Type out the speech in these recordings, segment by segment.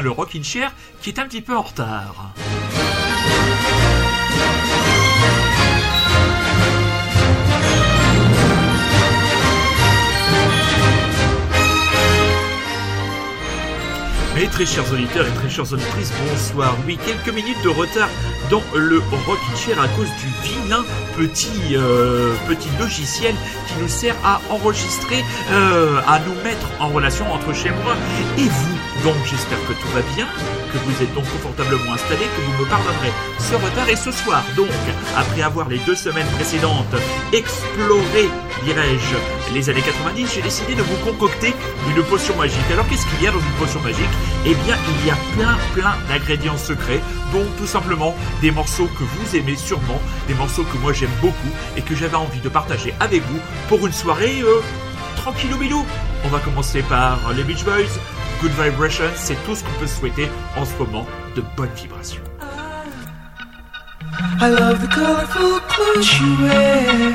le Rockin' Chair qui est un petit peu en retard. Mes très chers auditeurs et très chères auditrices, bonsoir. Oui, quelques minutes de retard dans le Rockin' Chair à cause du vilain petit, euh, petit logiciel qui nous sert à enregistrer, euh, à nous mettre en relation entre chez moi et vous. Donc j'espère que tout va bien, que vous êtes donc confortablement installés, que vous me pardonnerez ce retard. Et ce soir, donc, après avoir les deux semaines précédentes exploré, dirais-je, les années 90, j'ai décidé de vous concocter une potion magique. Alors qu'est-ce qu'il y a dans une potion magique? Eh bien, il y a plein, plein d'ingrédients secrets, dont tout simplement des morceaux que vous aimez sûrement, des morceaux que moi j'aime beaucoup et que j'avais envie de partager avec vous pour une soirée euh, tranquillou bilou. On va commencer par les Beach Boys. Good Vibrations, c'est tout ce qu'on peut souhaiter en ce moment de bonnes vibrations. I love the colorful clothes you wear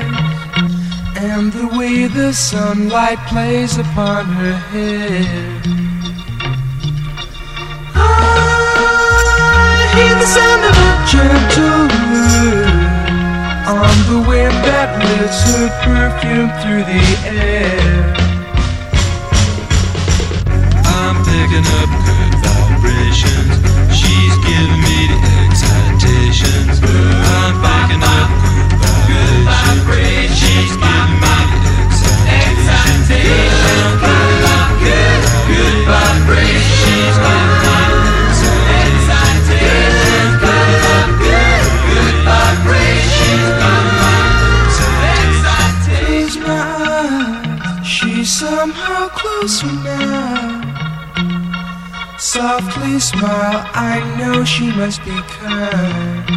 and the way the sunlight plays upon her hair. I hear the sound of a gentle on the wind that lifts her perfume through the air. Picking up good vibrations. She's giving me the excitations. I'm picking up good vibrations. She's giving me Softly smile, I know she must be kind.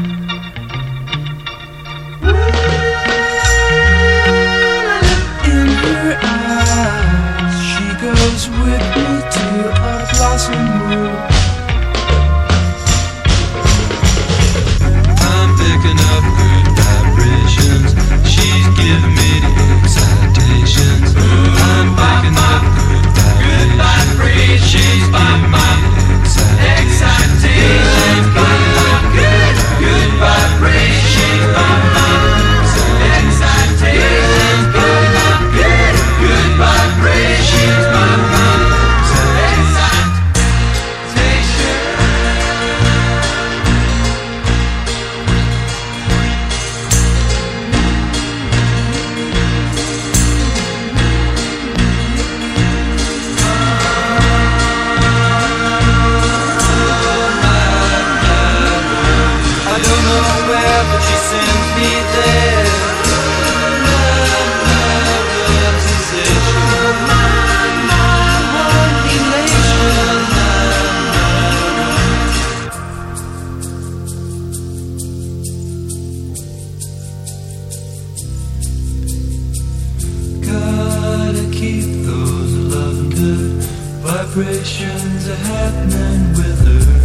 In her eyes, she goes with me to a blossom room. Vibrations are happening with her.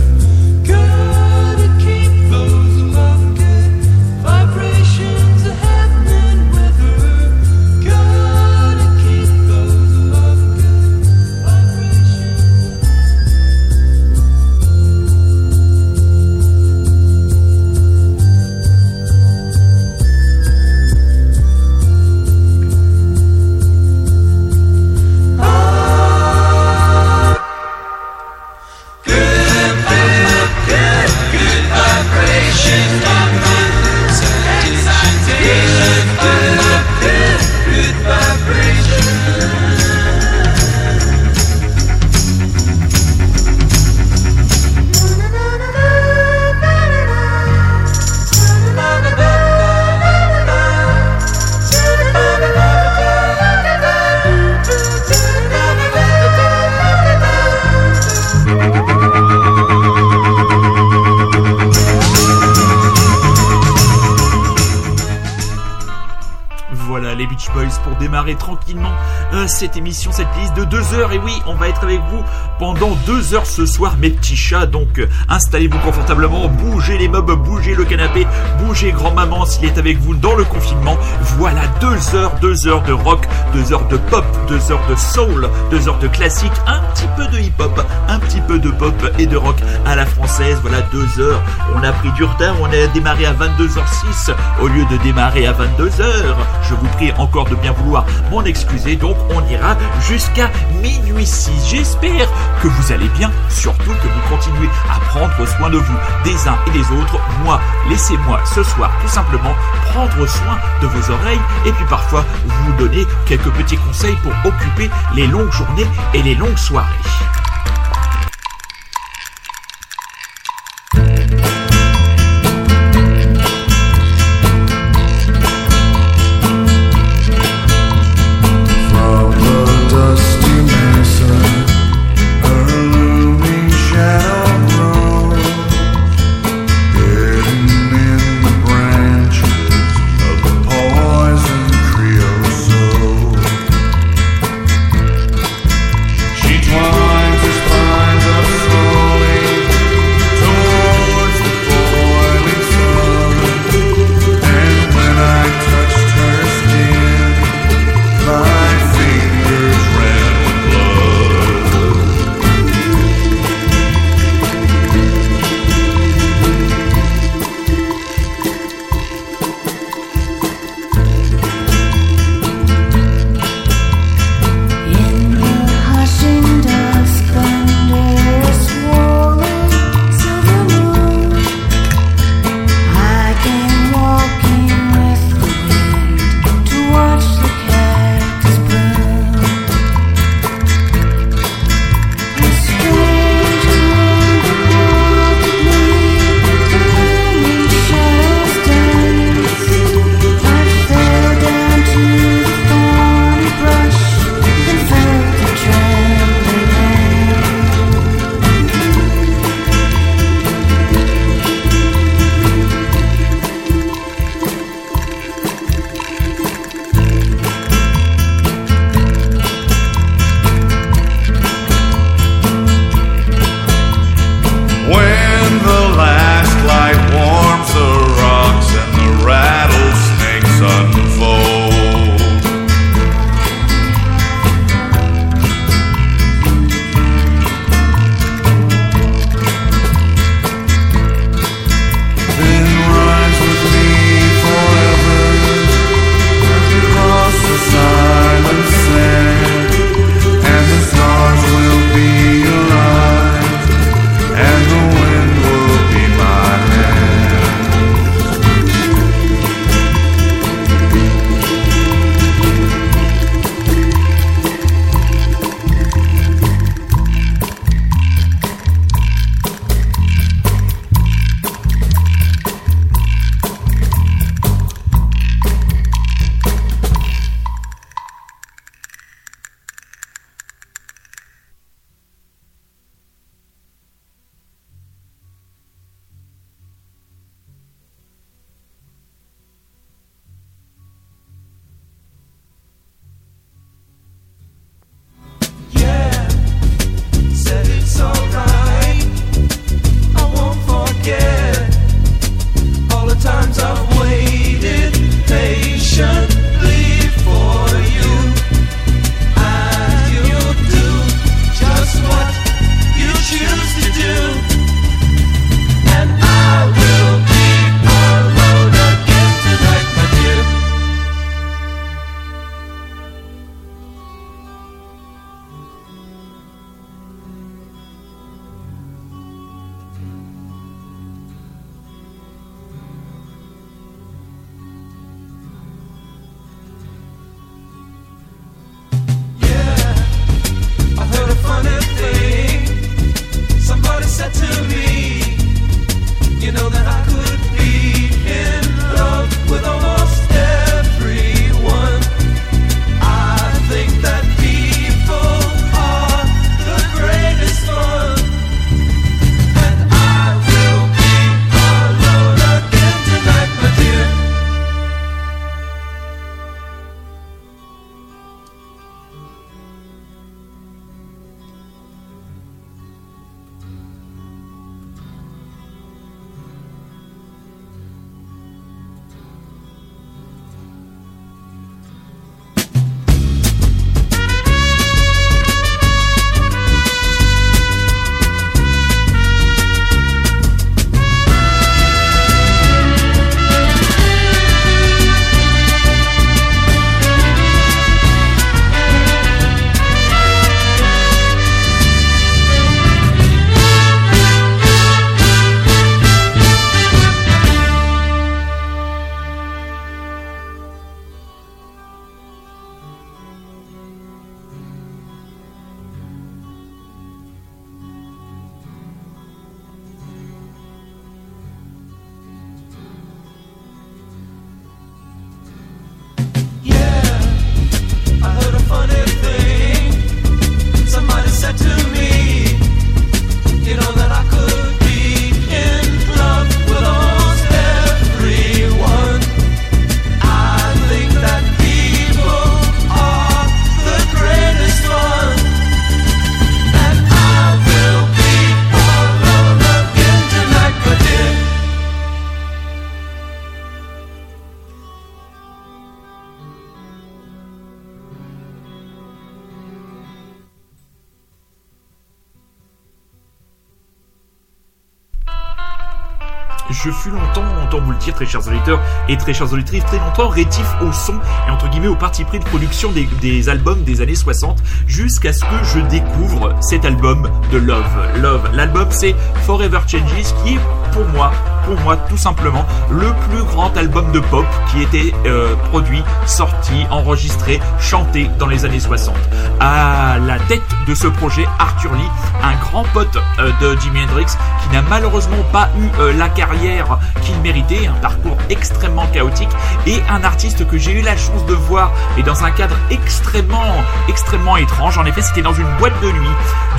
Cette émission, cette liste de deux heures. Et oui, on va être avec vous pendant deux heures ce soir, mes petits chats. Donc euh, installez-vous confortablement, bougez les meubles, bougez le canapé, bougez grand-maman s'il est avec vous dans le confinement. Voilà deux heures, deux heures de rock, deux heures de pop, deux heures de soul, deux heures de classique, un petit peu de hip-hop, un petit peu de pop et de rock à la française. Voilà deux heures. On a pris du retard, on a démarré à 22h06 au lieu de démarrer à 22h. Je vous prie encore de bien vouloir m'en excuser. Donc on ira jusqu'à minuit 6. J'espère que vous allez bien, surtout que vous continuez à prendre soin de vous, des uns et des autres. Moi, laissez-moi ce soir tout simplement prendre soin de vos oreilles et puis parfois vous donner quelques petits conseils pour occuper les longues journées et les longues soirées. Je fus longtemps, autant vous le dire, très chers auditeurs et très chers auditrices, très longtemps rétif au son et entre guillemets au parti pris de production des, des albums des années 60 jusqu'à ce que je découvre cet album de Love. Love. L'album c'est Forever Changes qui est pour moi pour moi tout simplement le plus grand album de pop qui était euh, produit, sorti, enregistré, chanté dans les années 60. À la tête de ce projet, Arthur Lee, un grand pote euh, de Jimi Hendrix qui n'a malheureusement pas eu euh, la carrière qu'il méritait, un parcours extrêmement chaotique et un artiste que j'ai eu la chance de voir et dans un cadre extrêmement extrêmement étrange. En effet, c'était dans une boîte de nuit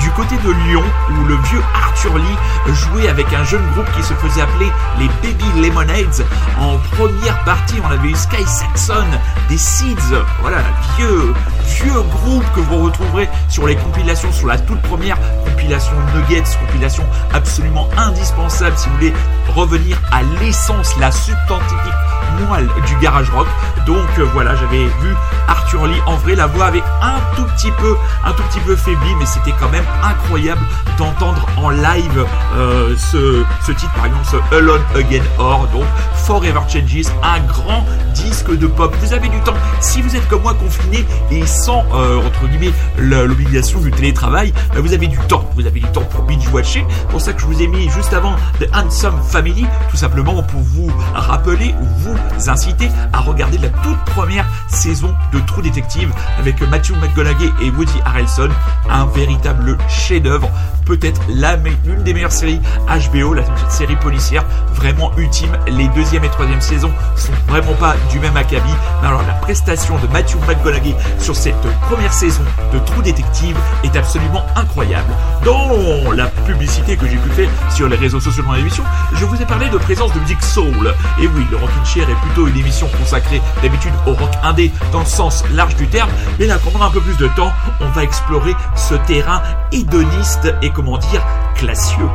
du côté de Lyon où le vieux Arthur Lee jouait avec un jeune groupe qui se faisait appeler les Baby Lemonades. En première partie, on avait eu Sky Saxon, des Seeds, voilà, vieux, vieux groupe que vous retrouverez sur les compilations, sur la toute première compilation Nuggets, compilation absolument indispensable si vous voulez revenir à l'essence, la substantifique moelle du garage rock. Donc euh, voilà, j'avais vu Arthur Lee en vrai, la voix avait un tout petit peu, un tout petit peu faibli, mais c'était quand même incroyable d'entendre en live euh, ce, ce titre, par exemple ce Alone Again Or, donc Forever Changes, un grand disque de pop. Vous avez du temps, si vous êtes comme moi confiné et sans euh, entre guillemets le- l'obligation du télétravail, bah, vous avez du temps, vous avez du temps pour binge watcher. Pour ça que je vous ai mis juste avant The Handsome Family, tout simplement pour vous rappeler ou vous inciter à regarder la toute première saison de True Detective avec Matthew McConaughey et Woody Harrelson, un véritable chef-d'œuvre, peut-être l'une des meilleures séries HBO, la série policière, vraiment ultime. Les deuxième et troisième saisons sont vraiment pas du même acabit, mais alors la prestation de Matthew McConaughey sur cette première saison de True Detective est absolument incroyable. Dans la publicité que j'ai pu faire sur les réseaux sociaux dans l'émission, je vous ai parlé de présence de musique soul. Et oui, le Rockin' est plutôt une émission consacrée d'habitude au rock indé dans le sens large du terme, mais là, pendant un peu plus de temps, on va explorer ce terrain hédoniste et comment dire, classieux.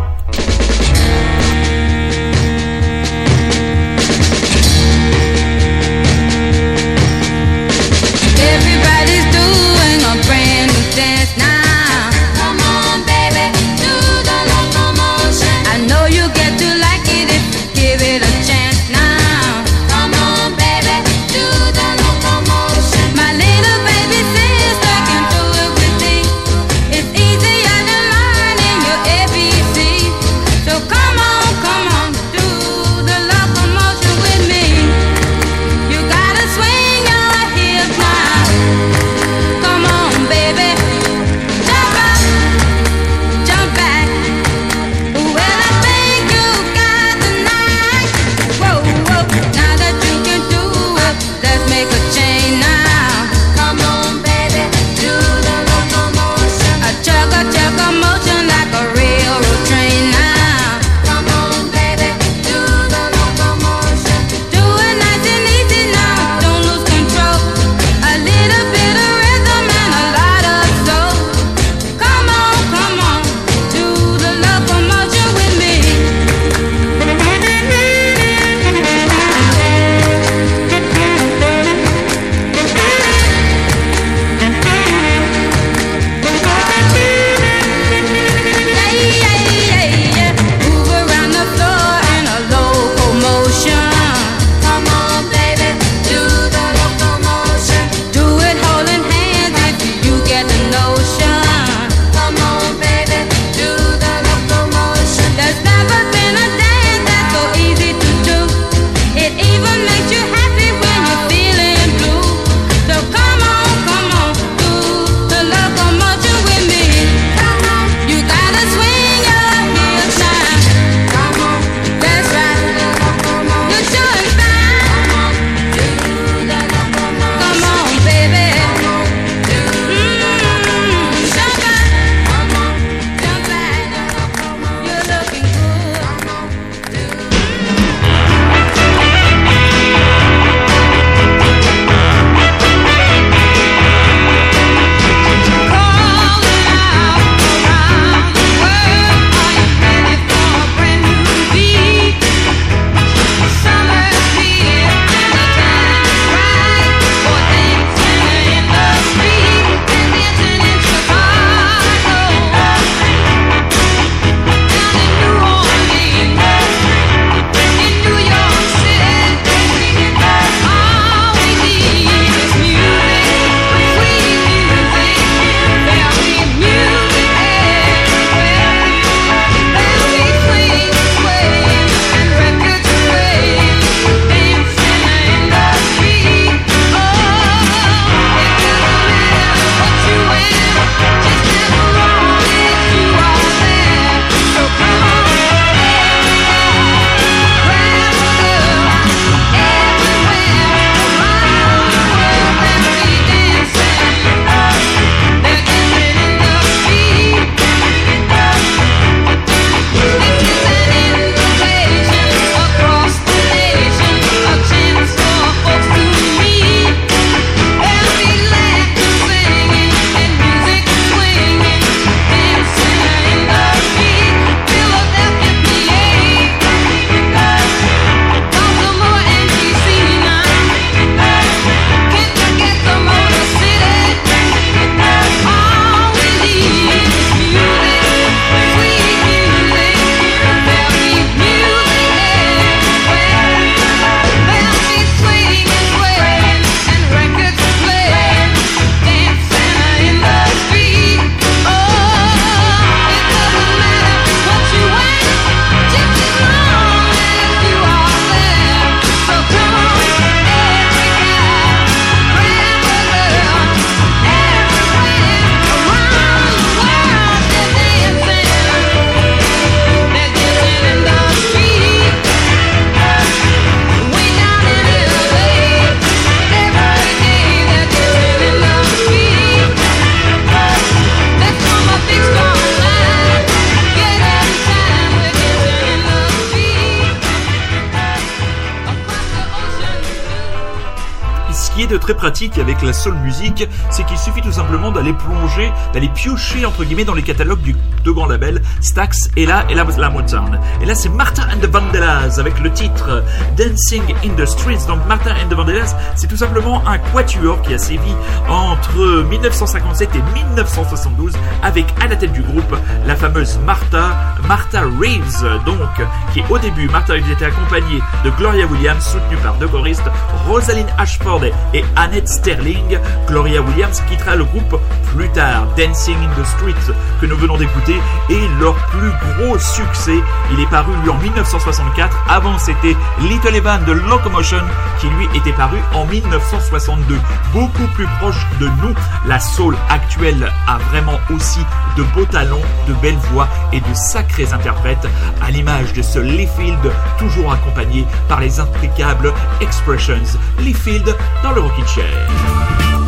Avec la soul music, c'est qu'il suffit tout simplement d'aller plonger, d'aller piocher entre guillemets dans les catalogues du deux grands labels Stax et là et la, la Motown. Et là c'est Martin and the Vandellas avec le titre Dancing in the Streets. Donc Martin and the Vandellas, c'est tout simplement un quatuor qui a sévi entre 1957 et 1972 avec à la tête du groupe la fameuse Martha, Martha Reeves, donc qui au début Martha Reeves était accompagnée de Gloria Williams, soutenue par deux choristes Rosalind Ashford et Annette Sterling. Gloria Williams quittera le groupe plus tard. Dancing in the Streets que nous venons d'écouter est leur plus gros succès. Il est paru lui en 1964. Avant c'était Little Evan de Locomotion qui lui était paru en 1962. Beaucoup plus proche de nous. La soul actuelle a vraiment aussi de beaux talents, de belles voix et de sacrés interprètes à l'image de ce Leafield toujours accompagné par les impecables Expressions. Leafield dans le Rockin' Chair.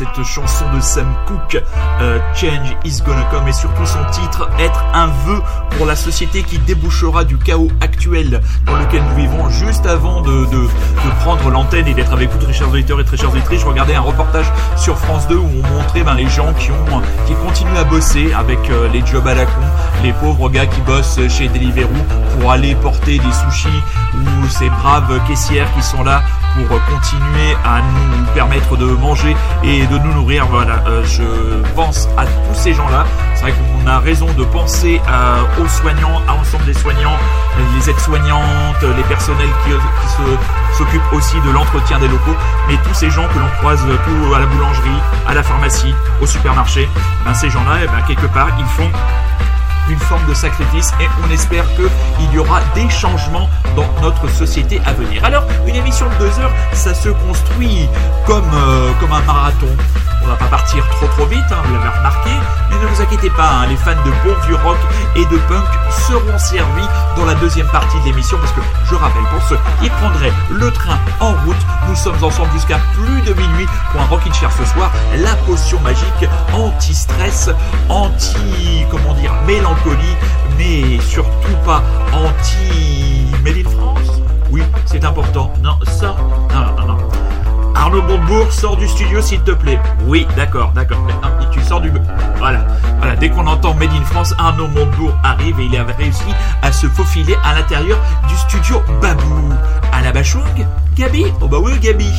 Cette chanson de Sam Cooke, euh, Change is Gonna Come, et surtout son titre, être un vœu pour la société qui débouchera du chaos actuel dans lequel nous vivons. Juste avant de, prendre l'antenne et d'être avec vous, très chers auditeurs et très chers auditrices, je regardais un reportage sur France 2 où on montrait ben, les gens qui continuent à bosser avec euh, les jobs à la con, les pauvres gars qui bossent chez Deliveroo pour aller porter des sushis ou ces braves caissières qui sont là pour continuer à nous permettre de manger et de nous nourrir. Voilà, euh, je pense à tous ces gens-là. C'est vrai qu'on a raison de penser euh, aux soignants, à l'ensemble des soignants, les aides-soignantes, les personnels qui, s'occupent aussi de l'entretien des locaux, mais tous ces gens que l'on croise tout à la boulangerie, à la pharmacie, au supermarché, ben ces gens-là, eh ben, quelque part, ils font une forme de sacrifice et on espère qu'il y aura des changements dans notre société à venir. Alors, une émission de deux heures, ça se construit comme, euh, comme un marathon. On va pas partir trop trop vite, hein, vous l'avez remarqué, mais ne vous inquiétez pas, hein, les fans de bon vieux rock et de punk seront servis dans la deuxième partie de l'émission parce que je rappelle pour ceux qui prendraient le train en route, nous sommes ensemble jusqu'à plus de minuit pour un Rockin' Chair ce soir, la potion magique anti-stress, anti, comment dire, mélancolie, mais surtout pas anti-Made in France. Oui, c'est important. Non, ça, non, non, non. Arnaud Montebourg, sors du studio s'il te plaît. Oui, d'accord, d'accord. Mais non, tu sors du... Voilà, voilà. Dès qu'on entend Made in France, Arnaud Montebourg arrive et il a réussi à se faufiler à l'intérieur du studio Babou. À la Bachung Gabi? Oh bah oui, Gabi.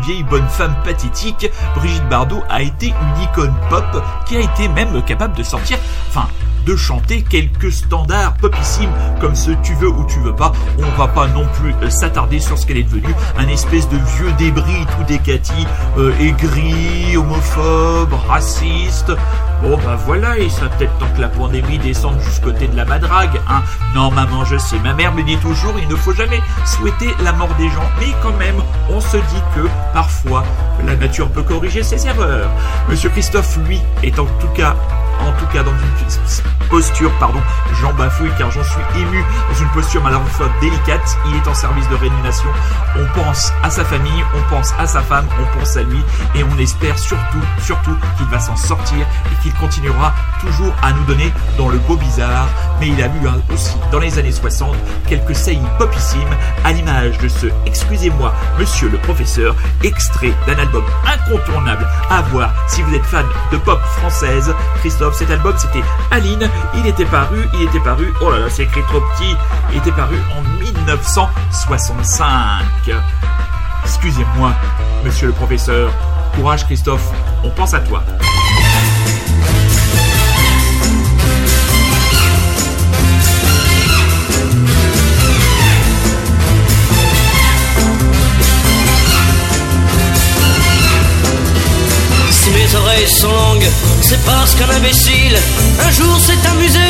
Vieille bonne femme pathétique, Brigitte Bardot a été une icône pop qui a été même capable de sortir, enfin, de chanter quelques standards popissimes comme ce Tu veux ou tu veux pas. On va pas non plus euh, s'attarder sur ce qu'elle est devenue, un espèce de vieux débris tout décati, euh, aigri, homophobe, raciste. Bon bah voilà, il serait peut-être temps que la pandémie descende jusqu'au côté de la madrague, hein. Non maman, je sais, ma mère me dit toujours, il ne faut jamais souhaiter la mort des gens, mais quand même, on se dit que parfois la nature peut corriger ses erreurs. Monsieur Christophe, lui, est en tout cas en tout cas dans une posture, pardon, j'en bafouille car j'en suis ému, dans une posture malheureusement délicate, il est en service de réanimation, on pense à sa famille, on pense à sa femme, on pense à lui, et on espère surtout, surtout qu'il va s'en sortir et qu'il continuera toujours à nous donner dans le beau bizarre, mais il a eu hein, aussi dans les années 60 quelques saillies popissimes à l'image de ce Excusez-moi, monsieur le professeur, extrait d'un album incontournable à voir si vous êtes fan de pop française. Christophe, cet album c'était Aline, il était paru, il était paru, oh là là, c'est écrit trop petit, il était paru en 1965. Excusez-moi, monsieur le professeur. Courage Christophe, on pense à toi. Oreilles sont longues, c'est parce qu'un imbécile un jour s'est amusé,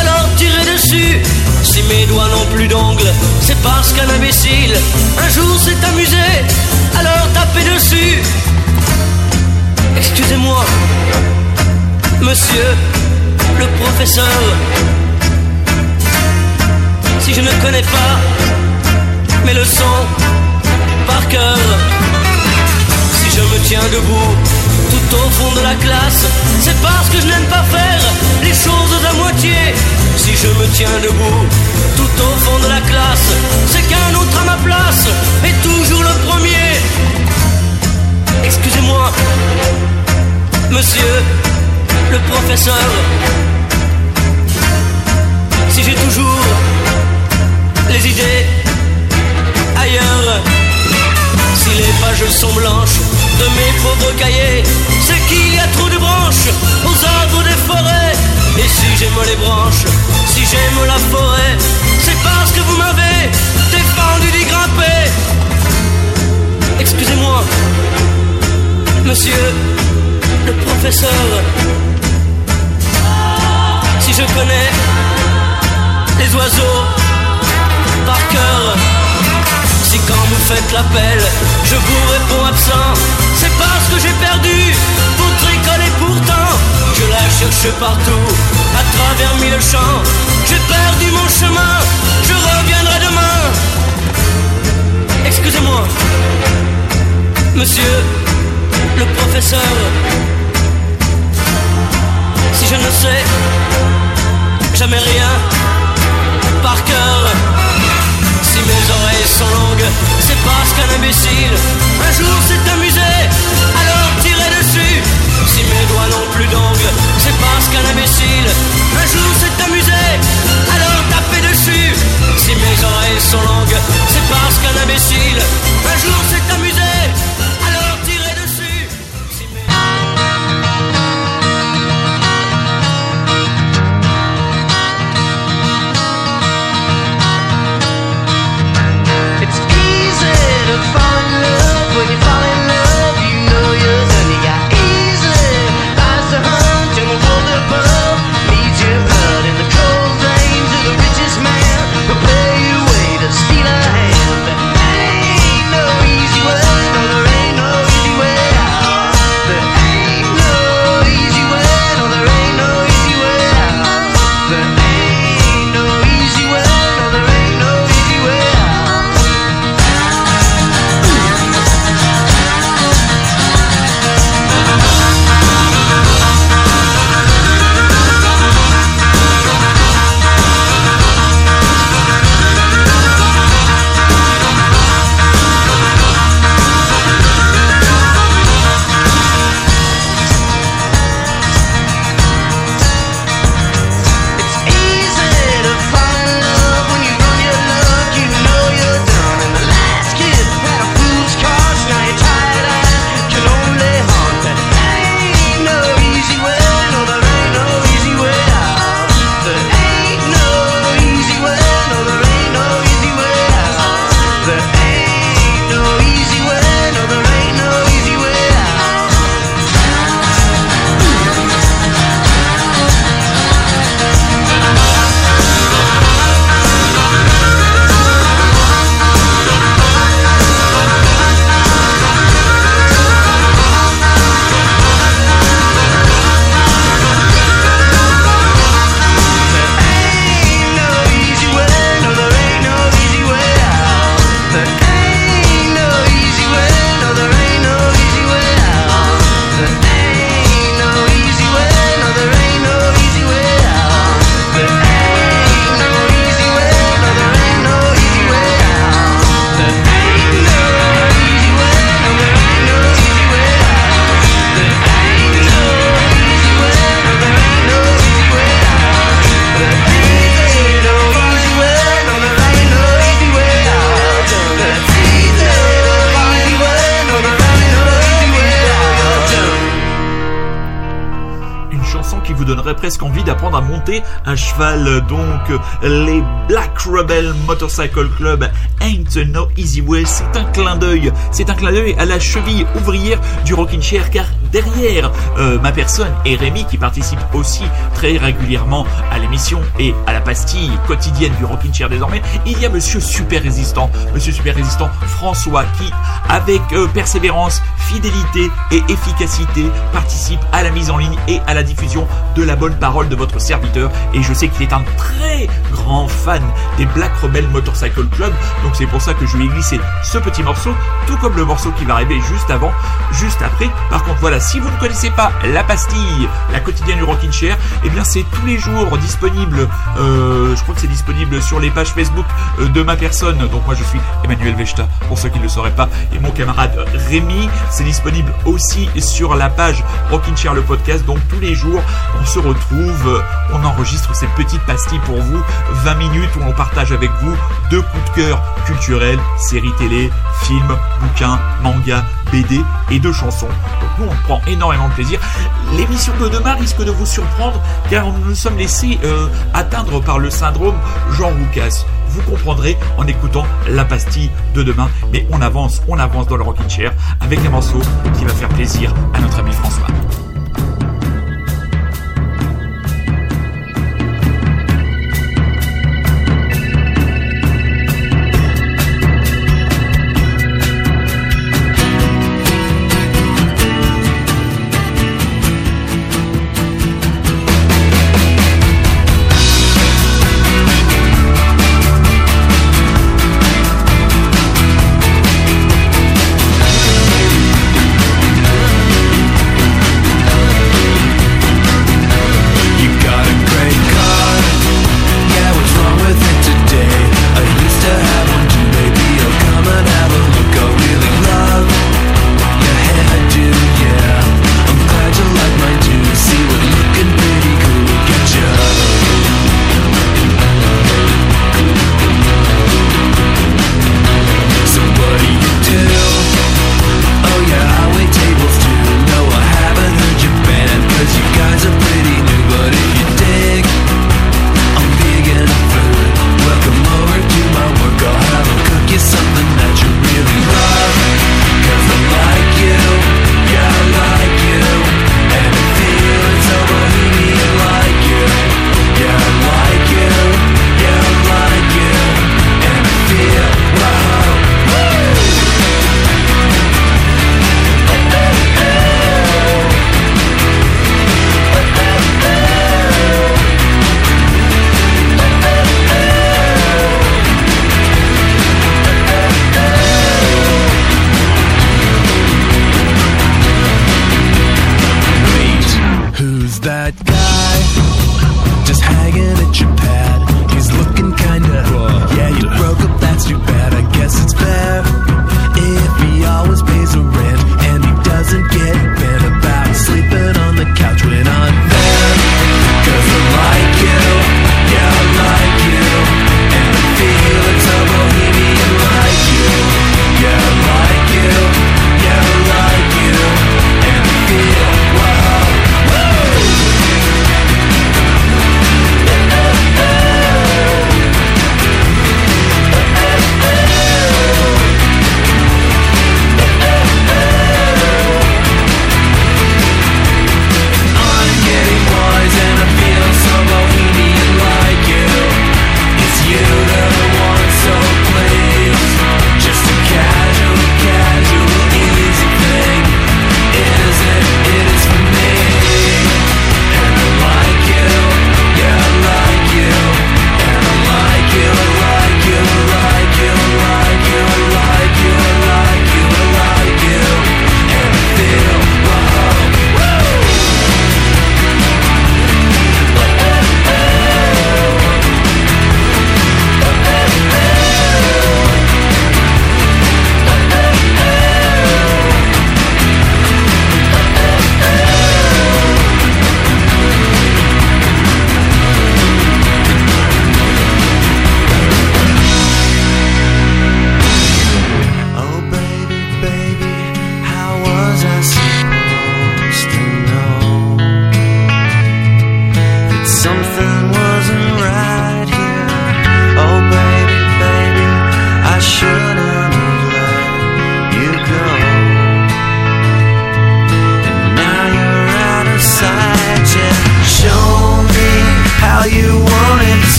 alors tirez dessus. Si mes doigts n'ont plus d'ongles, c'est parce qu'un imbécile un jour s'est amusé, alors tapez dessus. Excusez-moi, monsieur le professeur, si je ne connais pas mes leçons par cœur. Si je me tiens debout au fond de la classe, c'est parce que je n'aime pas faire les choses à moitié. Si je me tiens debout tout au fond de la classe, c'est qu'un autre à ma place est toujours le premier. Excusez-moi, monsieur le professeur, si j'ai toujours les idées ailleurs. Si les pages sont blanches de mes pauvres cahiers, c'est qu'il y a trop de branches aux arbres des forêts. Et si j'aime les branches, si j'aime la forêt, c'est parce que vous m'avez défendu d'y grimper. Excusez-moi, monsieur le professeur, si je connais les oiseaux par cœur. Si quand vous faites l'appel, je vous réponds absent, c'est parce que j'ai perdu votre école et pourtant je la cherche partout, à travers mille champs. J'ai perdu mon chemin, je reviendrai demain. Excusez-moi, monsieur le professeur, si je ne sais jamais rien par cœur. Mes oreilles sont longues, c'est parce qu'un imbécile un jour s'est amusé, alors tirez dessus. Si mes doigts n'ont plus d'ongles, c'est parce qu'un imbécile un jour s'est amusé, alors tapez dessus. Si mes oreilles sont longues, c'est parce qu'un imbécile un jour s'est amusé, un cheval. Donc, les Black Rebel Motorcycle Club Ain't No Easy Way, c'est un clin d'œil. C'est un clin d'œil à la cheville ouvrière du Rockin' Chair, car derrière euh, ma personne et Rémi, qui participe aussi très régulièrement à l'émission et à la pastille quotidienne du Rockin' Chair désormais, il y a Monsieur Super Résistant, Monsieur Super Résistant François, qui, avec euh, persévérance, fidélité et efficacité, participe à la mise en ligne et à la diffusion de la bonne parole de votre serviteur. Et je sais qu'il est un très grand fan des Black Rebel Motorcycle Club, donc c'est pour ça que je lui ai glissé ce petit morceau, tout comme le morceau qui va arriver juste avant, juste après. Par contre, voilà, si vous ne connaissez pas la pastille, la quotidienne du Rockin' Chair, eh bien c'est tous les jours disponible. euh, je crois que c'est disponible sur les pages Facebook euh, de ma personne. Donc moi je suis Emmanuel Vechta, pour ceux qui ne le sauraient pas, et mon camarade Rémi. C'est disponible aussi sur la page Rockin' Chair le podcast. Donc tous les jours, on se retrouve, on enregistre cette petite pastille pour vous, 20 minutes où on partage avec vous deux coups de cœur culturels, séries télé, films, bouquins, mangas, BD et de chansons. Donc nous on prend énormément de plaisir. L'émission de demain risque de vous surprendre car nous nous sommes laissés euh, atteindre par le syndrome Jean Roucas. Vous comprendrez en écoutant la pastille de demain. Mais on avance, on avance dans le Rockin' Chair avec un morceau qui va faire plaisir à notre ami François.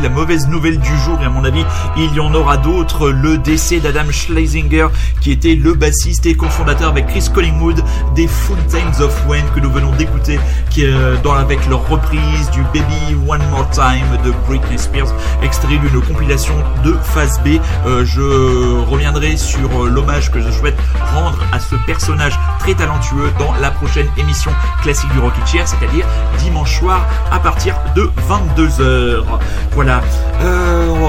La mauvaise nouvelle du jour et à mon avis il y en aura d'autres. Le décès d'Adam Schlesinger qui était le bassiste et cofondateur avec Chris Collingwood des Times of When que nous venons d'écouter euh, dans avec leur reprise du Baby One More Time de Britney Spears extrait d'une compilation de Phase B. Euh, je reviendrai sur euh, l'hommage que je souhaite rendre à ce personnage très talentueux dans la prochaine émission classique du Rocket Chair, c'est-à-dire dimanche soir à partir de 22h. Voilà. Euh, on va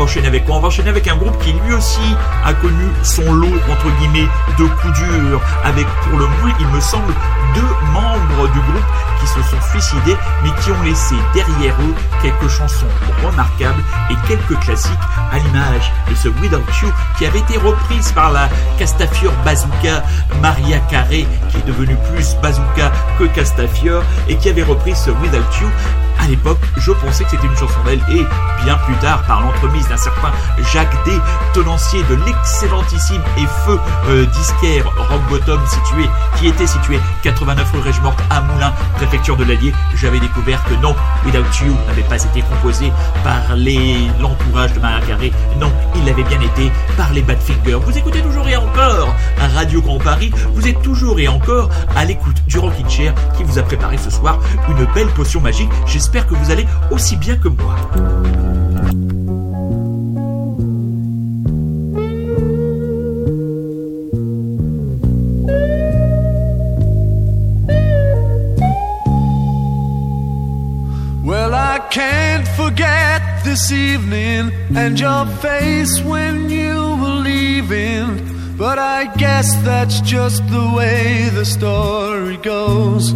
enchaîner avec un groupe qui lui aussi a connu son lot entre guillemets de coups durs, avec pour le moins, il me semble, deux membres du groupe qui se sont suicidés, mais qui ont laissé derrière eux quelques chansons remarquables et quelques classiques à l'image de ce Without You qui avait été reprise par la Castafiore Bazooka Maria Carey, qui est devenue plus Bazooka que Castafiore, et qui avait repris ce Without You à l'époque, je pensais que c'était une chanson d'elle et bien plus tard, par l'entremise d'un certain Jacques D, tenancier de l'excellentissime et feu euh, disquaire Rock Bottom situé, qui était situé 89 rue Régemorte à Moulins, préfecture de l'Allier, j'avais découvert que non, Without You n'avait pas été composé par l'entourage de Maria Carré, non, il l'avait bien été par les Badfinger. Vous écoutez toujours et encore Radio Grand Paris, vous êtes toujours et encore à l'écoute du Rockin' Chair qui vous a préparé ce soir une belle potion magique. Que vous allez aussi bien que moi. Well, I can't forget this evening and your face when you were leaving. But I guess that's just the way the story goes.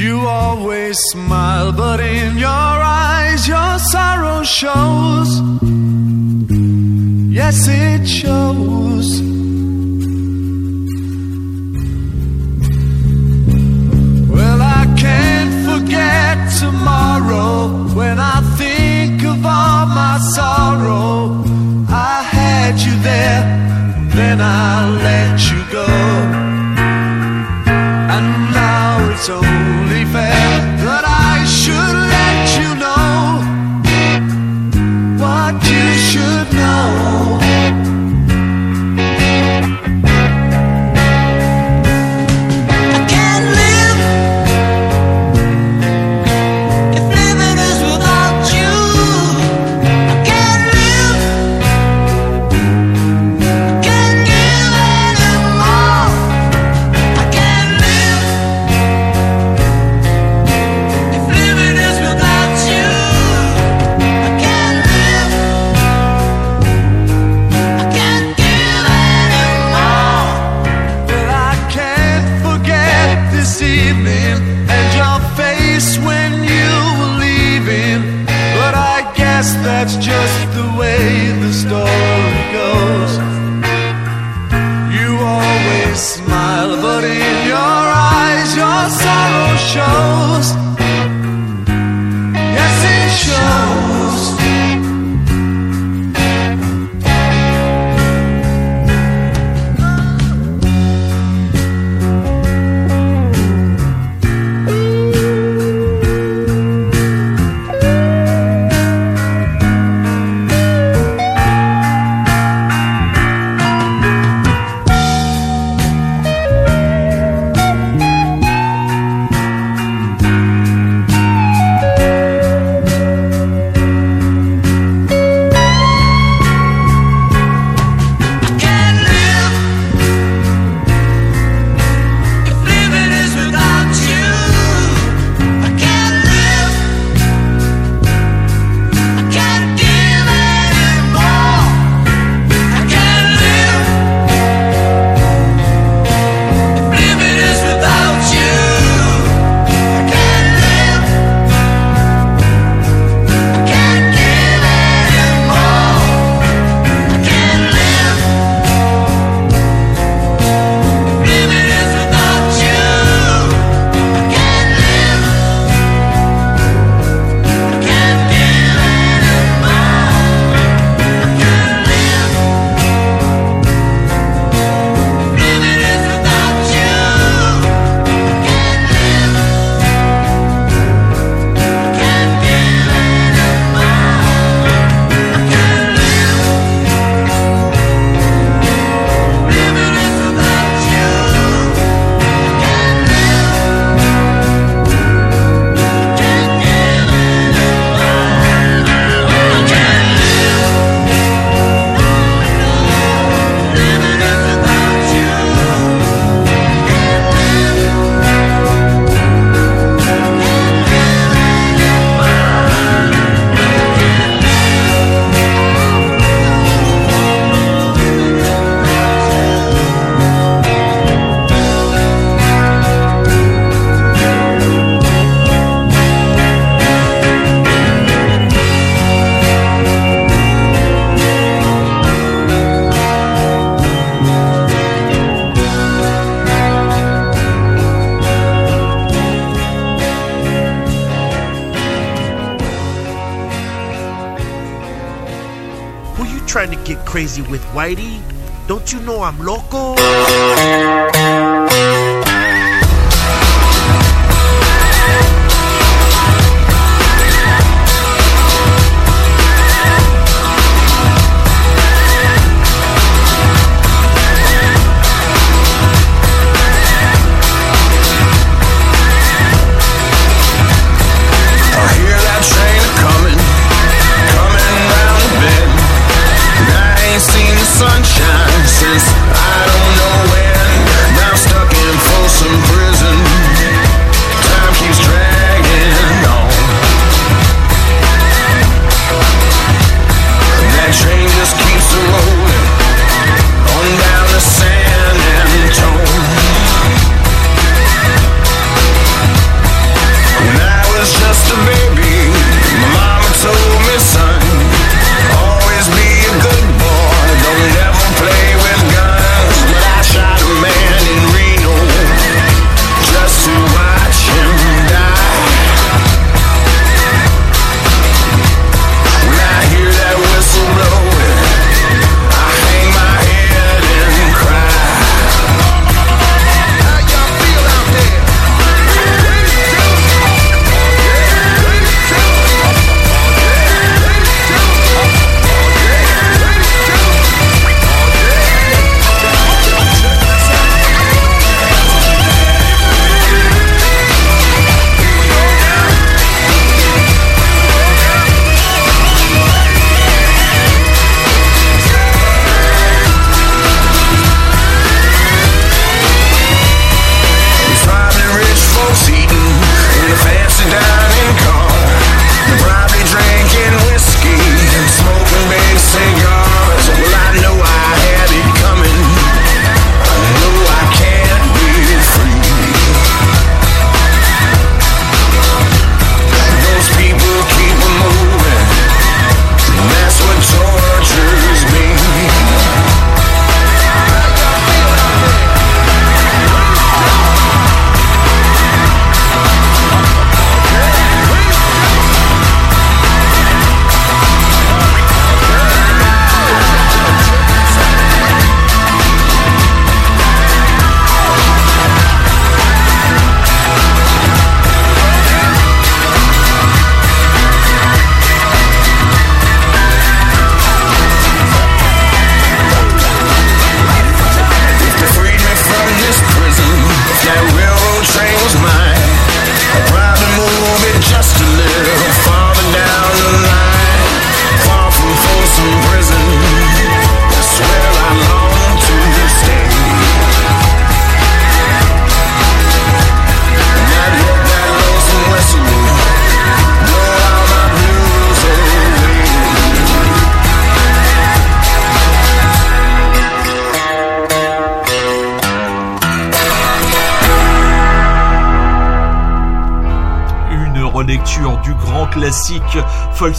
You always smile, but in your eyes your sorrow shows. Yes, it shows. Well, I can't forget tomorrow when I think of all my sorrow. I had you there, then I let you go. Crazy with Whitey. Don't you know I'm local?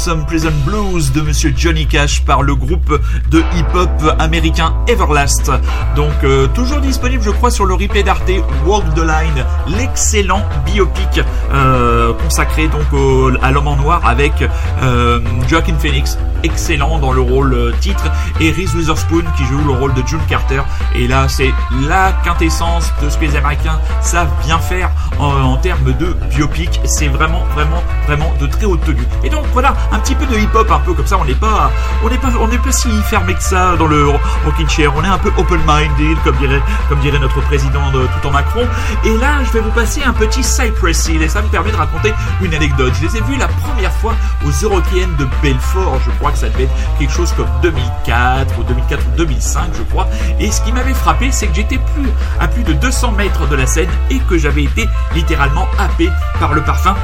Folsom Prison Blues de Monsieur Johnny Cash par le groupe de hip-hop américain Everlast. Donc euh, toujours disponible, je crois, sur le replay d'Arte Walk the Line, l'excellent biopic euh, consacré donc à l'homme en noir avec euh, Joaquin Phoenix, excellent dans le rôle titre, et Reese Witherspoon qui joue le rôle de June Carter. Et là, c'est la quintessence de ce que les Américains savent bien faire en termes de biopic. C'est vraiment, vraiment, vraiment de très haute tenue. Et donc voilà, un petit peu de hip-hop, un peu comme ça. On n'est pas, on n'est pas, on n'est pas si fermé que ça dans le rocking chair. On est un peu open-minded, comme dirait, comme dirait notre président de tout en Macron. Et là, je vais vous passer un petit Cypress Hill et ça me permet de raconter une anecdote. Je les ai vus la première fois aux Eurokéennes de Belfort. Je crois que ça devait être quelque chose comme 2004 ou 2004 ou 2005, je crois. Et ce qui m'avait frappé, c'est que j'étais plus à plus de 200 mètres de la scène et que j'avais été littéralement happé par le parfum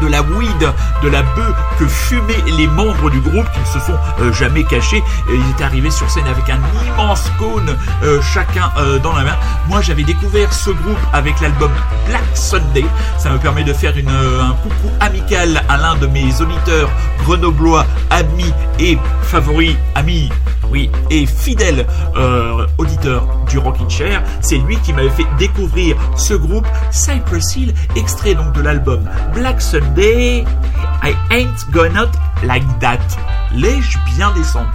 de la weed, de la bœuf que fumaient les membres du groupe qui ne se sont euh, jamais cachés. Ils étaient arrivés sur scène avec un immense cône, euh, chacun euh, dans la main. Moi, j'avais découvert ce groupe avec l'album Black Sunday. Ça me permet de faire un coucou amical à l'un de mes auditeurs grenoblois, amis et favoris, amis oui, et fidèle euh, auditeur du Rockin' Chair, c'est lui qui m'avait fait découvrir ce groupe Cypress Hill, extrait donc de l'album Black Sunday. I ain't out like that. L'ai-je bien descendu?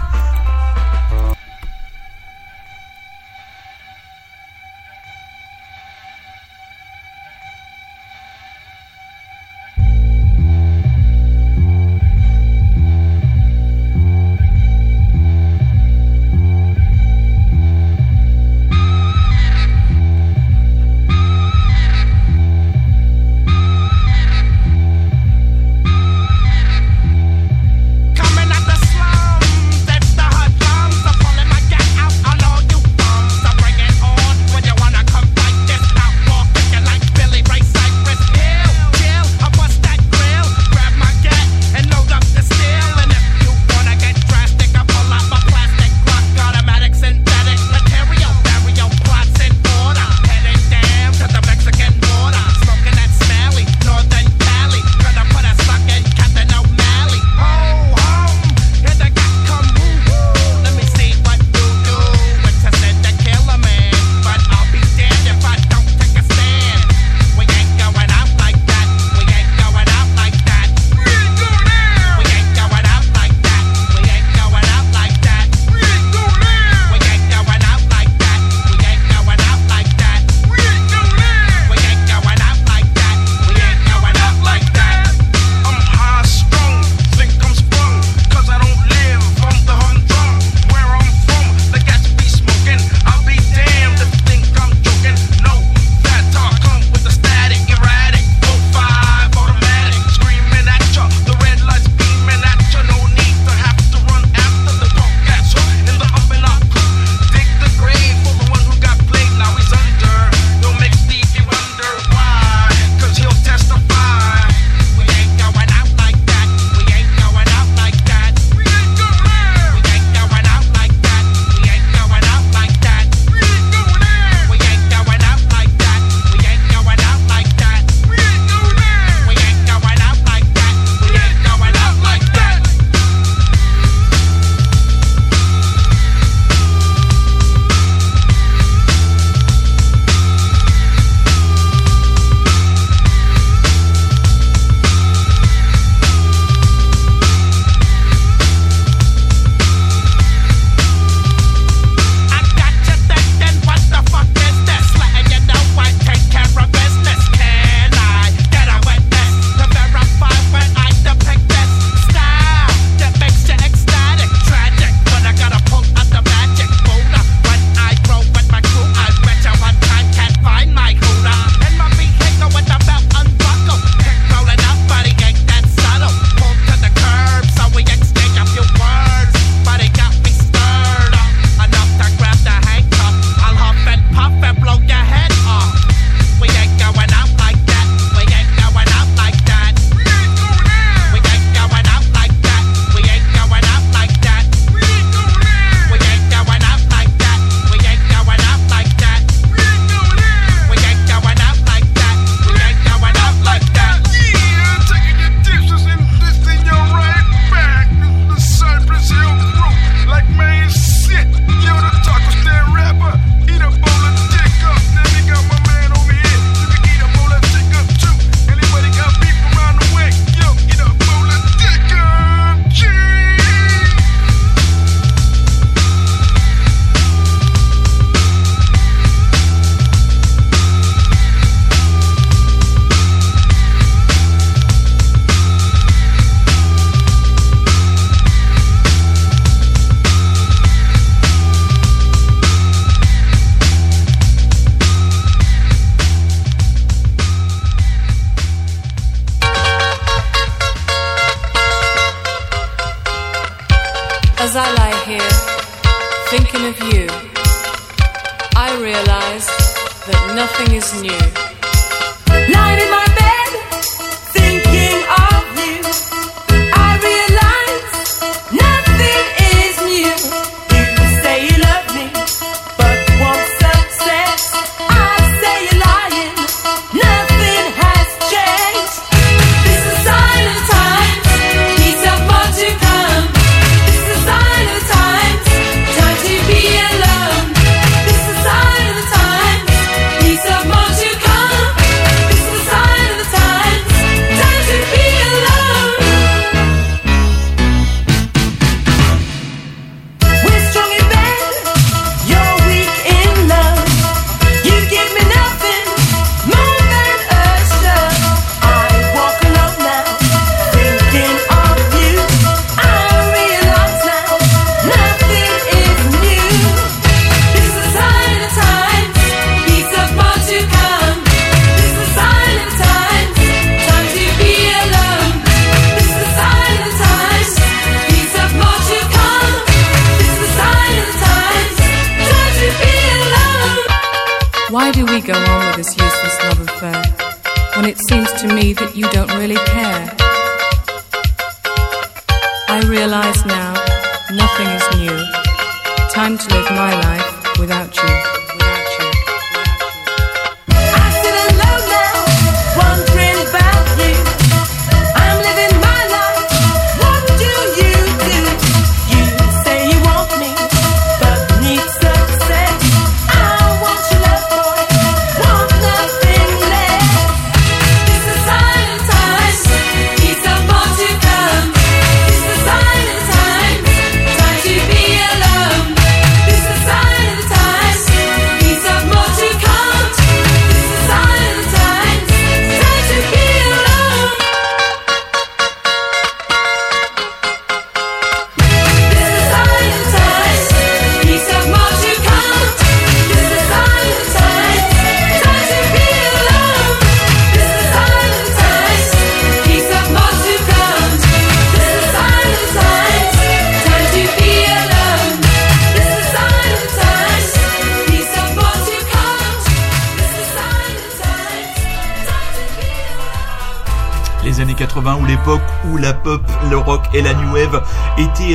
nothing is new.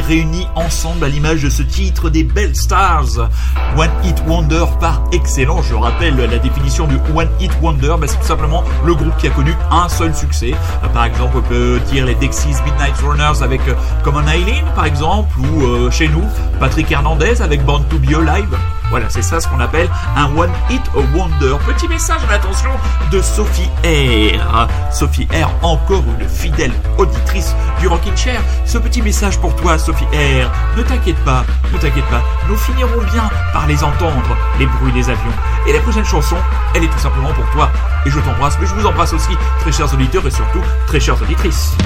réunis ensemble à l'image de ce titre des Belles Stars. One Hit Wonder par excellence. Je rappelle la définition du One Hit Wonder, c'est tout simplement le groupe qui a connu un seul succès. Par exemple, on peut dire les Dexys Midnight Runners avec euh, Common Island, par exemple, ou euh, chez nous, Patrick Hernandez avec Born to Be Alive. Voilà, c'est ça ce qu'on appelle un One Hit Wonder. Petit message à l'attention de Sophie R. Sophie R, encore une fidèle auditrice du Rocket Chair. Ce petit message pour toi, Sophie R. Ne t'inquiète pas, ne t'inquiète pas. Nous finirons bien par les entendre, les bruits des avions. Et la prochaine chanson, elle est tout simplement pour toi. Et je t'embrasse, mais je vous embrasse aussi, très chers auditeurs et surtout très chères auditrices.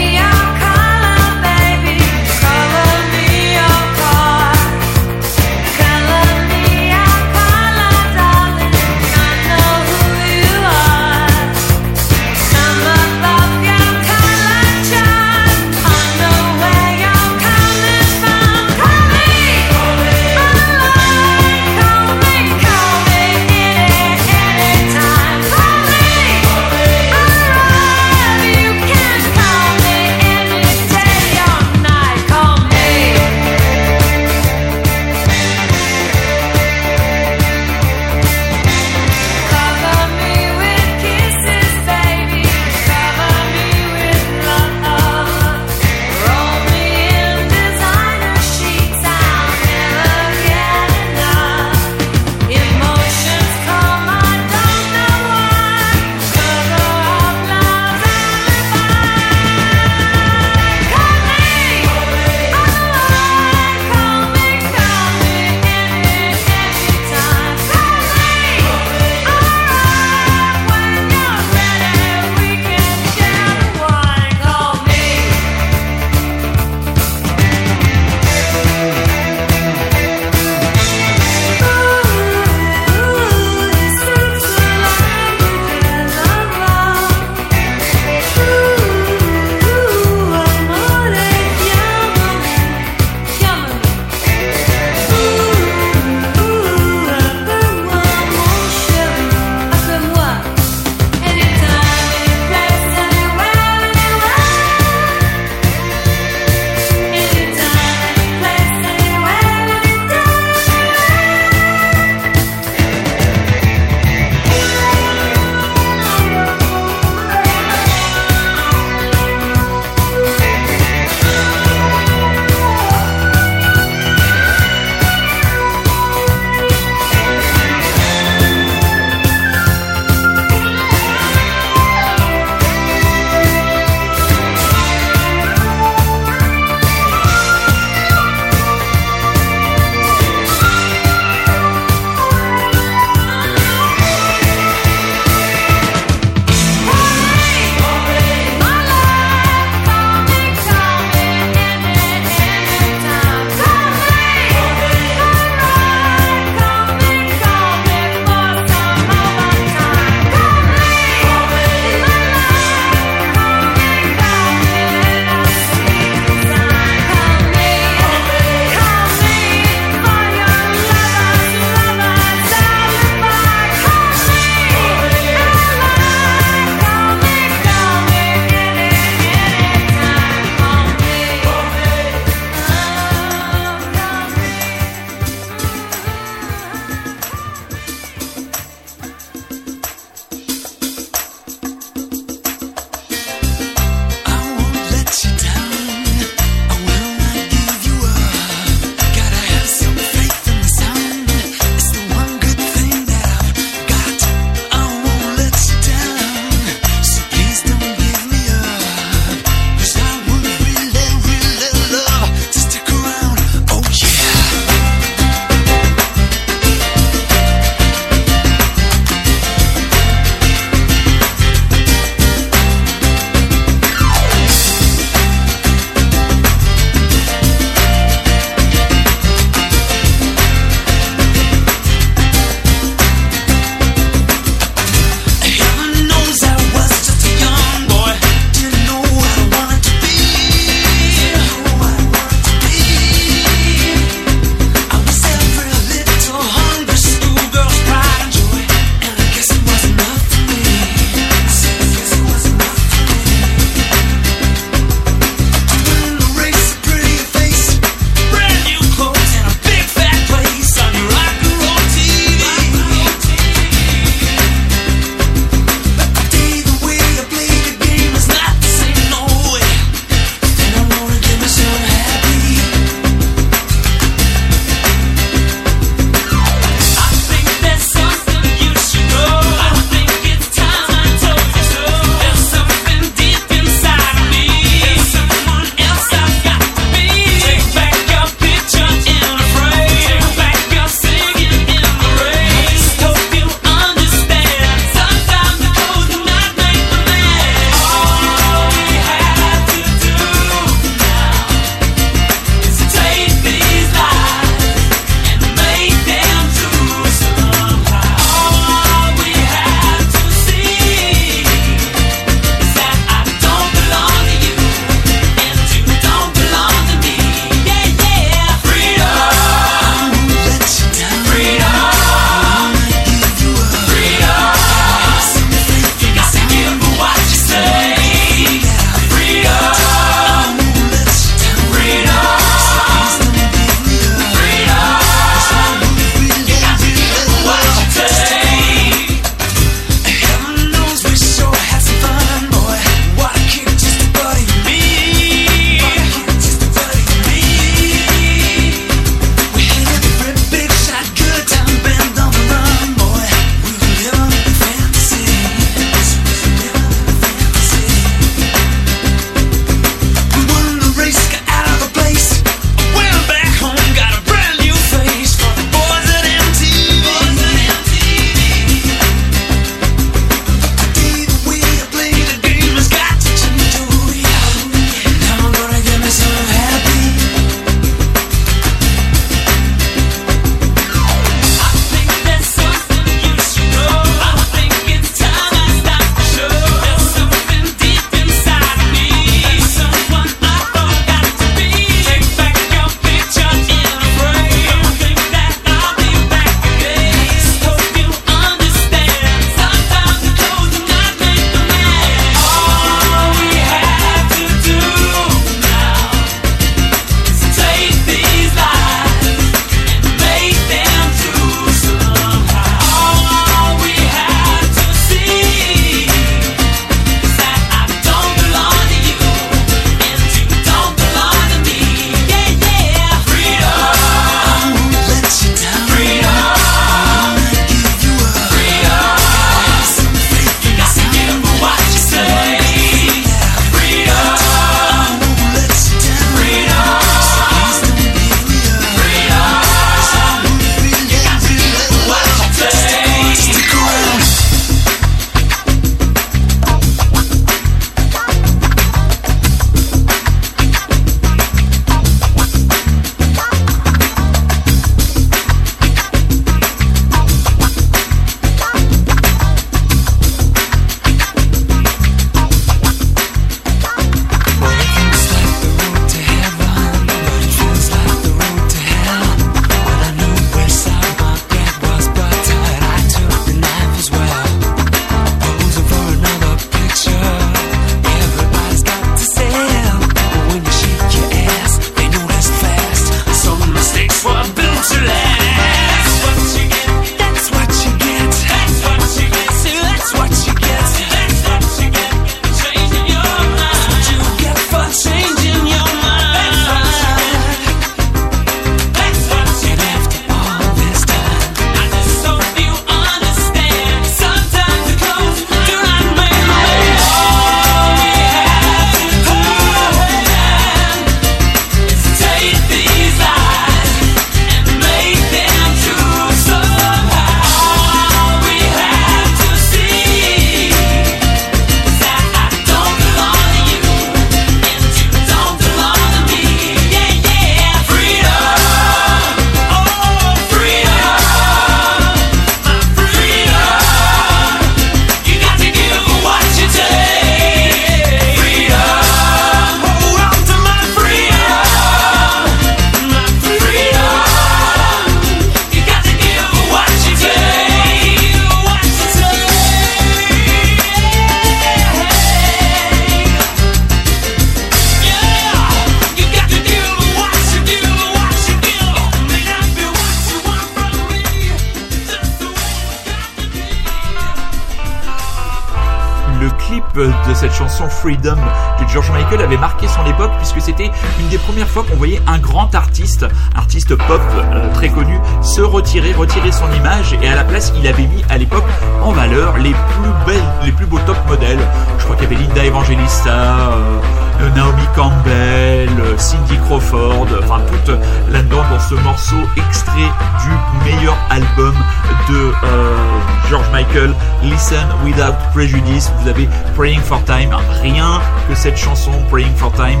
Listen Without Prejudice. Vous avez Praying for Time, rien que cette chanson Praying for Time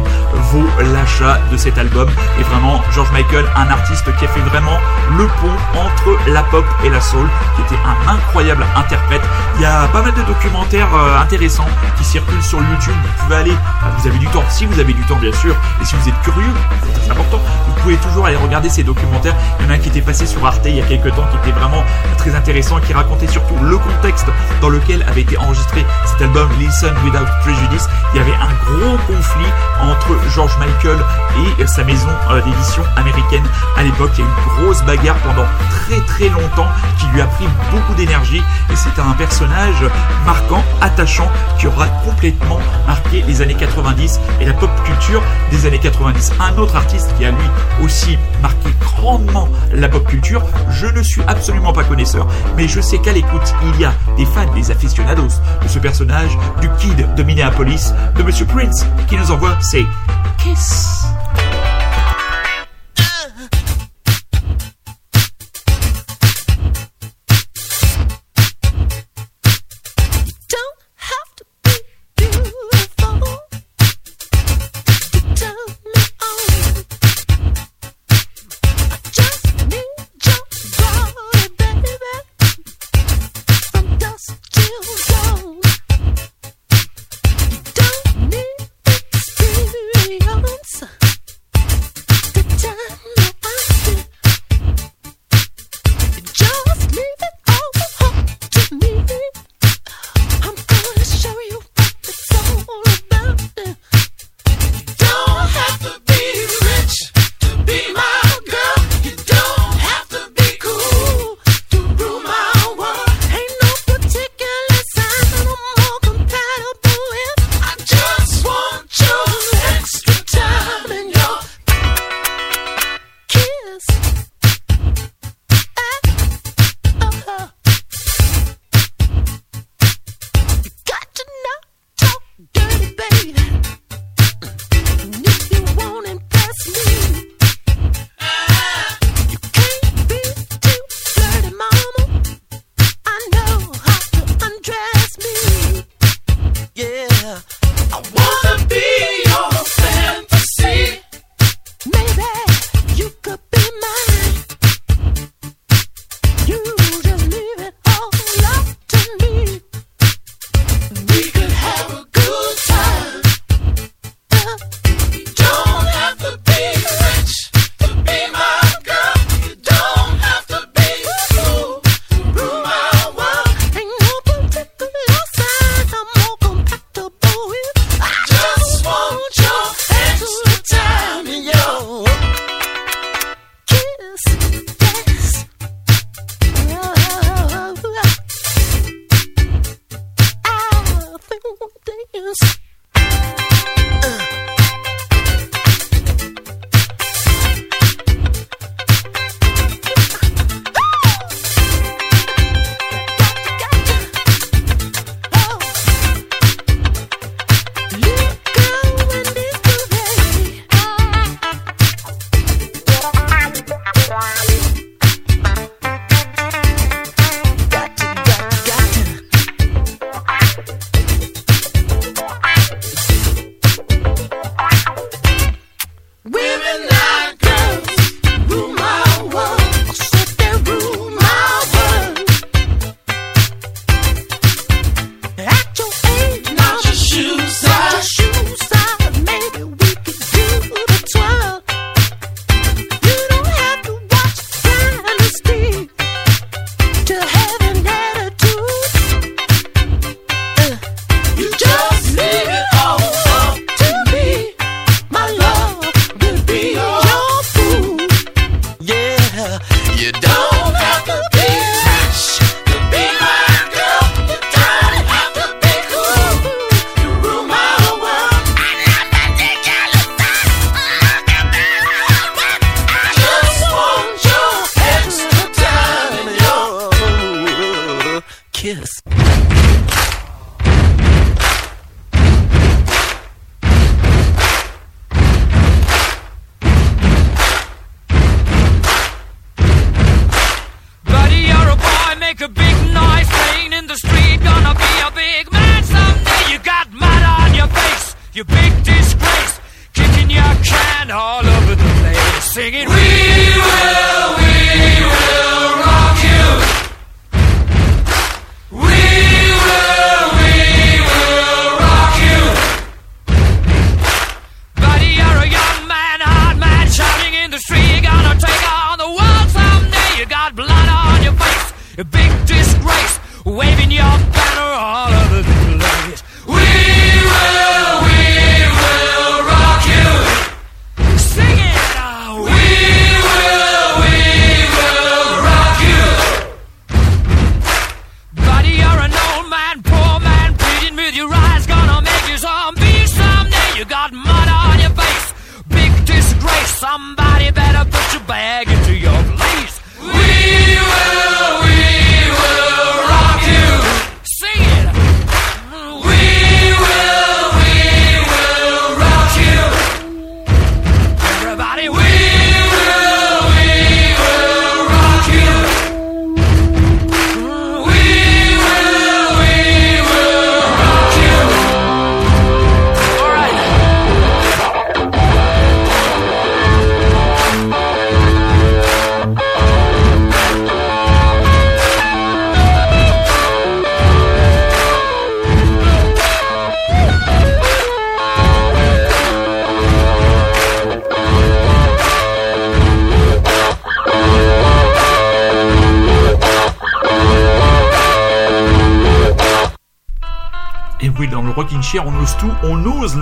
vaut l'achat de cet album. Et vraiment, George Michael, un artiste qui a fait vraiment le pont entre la pop et la soul, qui était un incroyable interprète. Il y a pas mal de documentaires euh, intéressants qui circulent sur YouTube. Vous pouvez aller, ah, vous avez du temps, si vous avez du temps bien sûr, et si vous êtes curieux, c'est important, pouvez toujours aller regarder ces documentaires. Il y en a un qui était passé sur Arte il y a quelques temps, qui était vraiment très intéressant, qui racontait surtout le contexte dans lequel avait été enregistré cet album Listen Without Prejudice. Il y avait un gros conflit entre George Michael et sa maison euh, d'édition américaine à l'époque. Il y a une grosse bagarre pendant très très longtemps qui lui a pris beaucoup d'énergie et c'est un personnage marquant, attachant, qui aura complètement marqué les années 90 et la pop culture des années 90. Un autre artiste qui a lui aussi marqué grandement la pop culture, je ne suis absolument pas connaisseur, mais je sais qu'à l'écoute, il y a des fans, des aficionados de ce personnage, du kid de Minneapolis, de Monsieur Prince, qui nous envoie ses Kiss.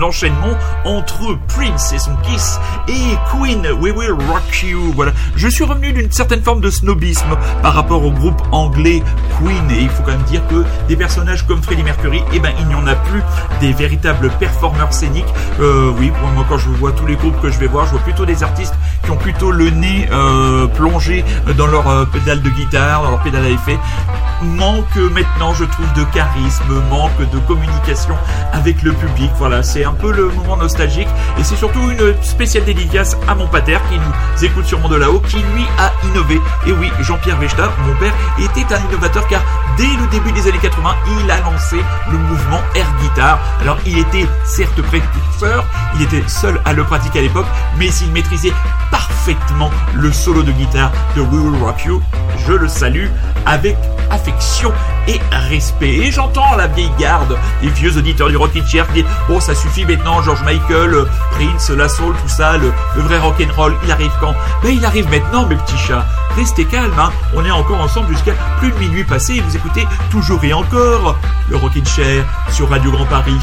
L'enchaînement entre Prince et son Kiss et Queen, We Will Rock You. Voilà. Je suis revenu d'une certaine forme de snobisme par rapport au groupe anglais Queen et il faut quand même dire que des personnages comme Freddie Mercury, eh ben, il n'y en a plus des véritables performeurs scéniques. Euh, oui, pour moi, quand je vois tous les groupes que je vais voir, je vois plutôt des artistes qui ont plutôt le nez euh, plongé dans leur euh, pédale de guitare, dans leur pédale à effet manque maintenant, je trouve, de charisme, manque de communication avec le public. Voilà, c'est un peu le moment nostalgique et c'est surtout une spéciale dédicace à mon pater qui nous écoute sûrement de là-haut, qui lui a innové. Et oui, Jean-Pierre Vechta, mon père, était un innovateur car dès le début des années 80, il a lancé le mouvement air guitar. Alors, il était certes précurseur, il était seul à le pratiquer à l'époque, mais il maîtrisait parfaitement le solo de guitare de We Will Rock You. Je le salue avec affection et respect. Et j'entends la vieille garde, les vieux auditeurs du Rockin' Chair qui disent Bon, ça suffit maintenant, George Michael, euh, Prince, la soul, tout ça, le, le vrai rock'n'roll, il arrive quand? Ben, il arrive maintenant, mes petits chats. Restez calmes, hein. on est encore ensemble jusqu'à plus de minuit passé et vous écoutez toujours et encore le Rockin' Chair sur Radio Grand Paris.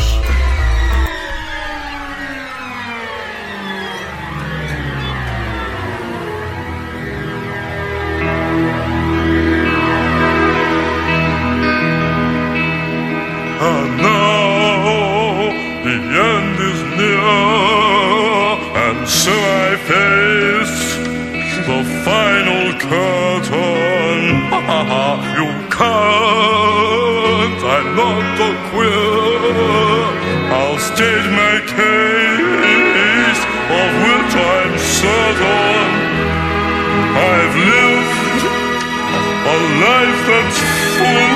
That's full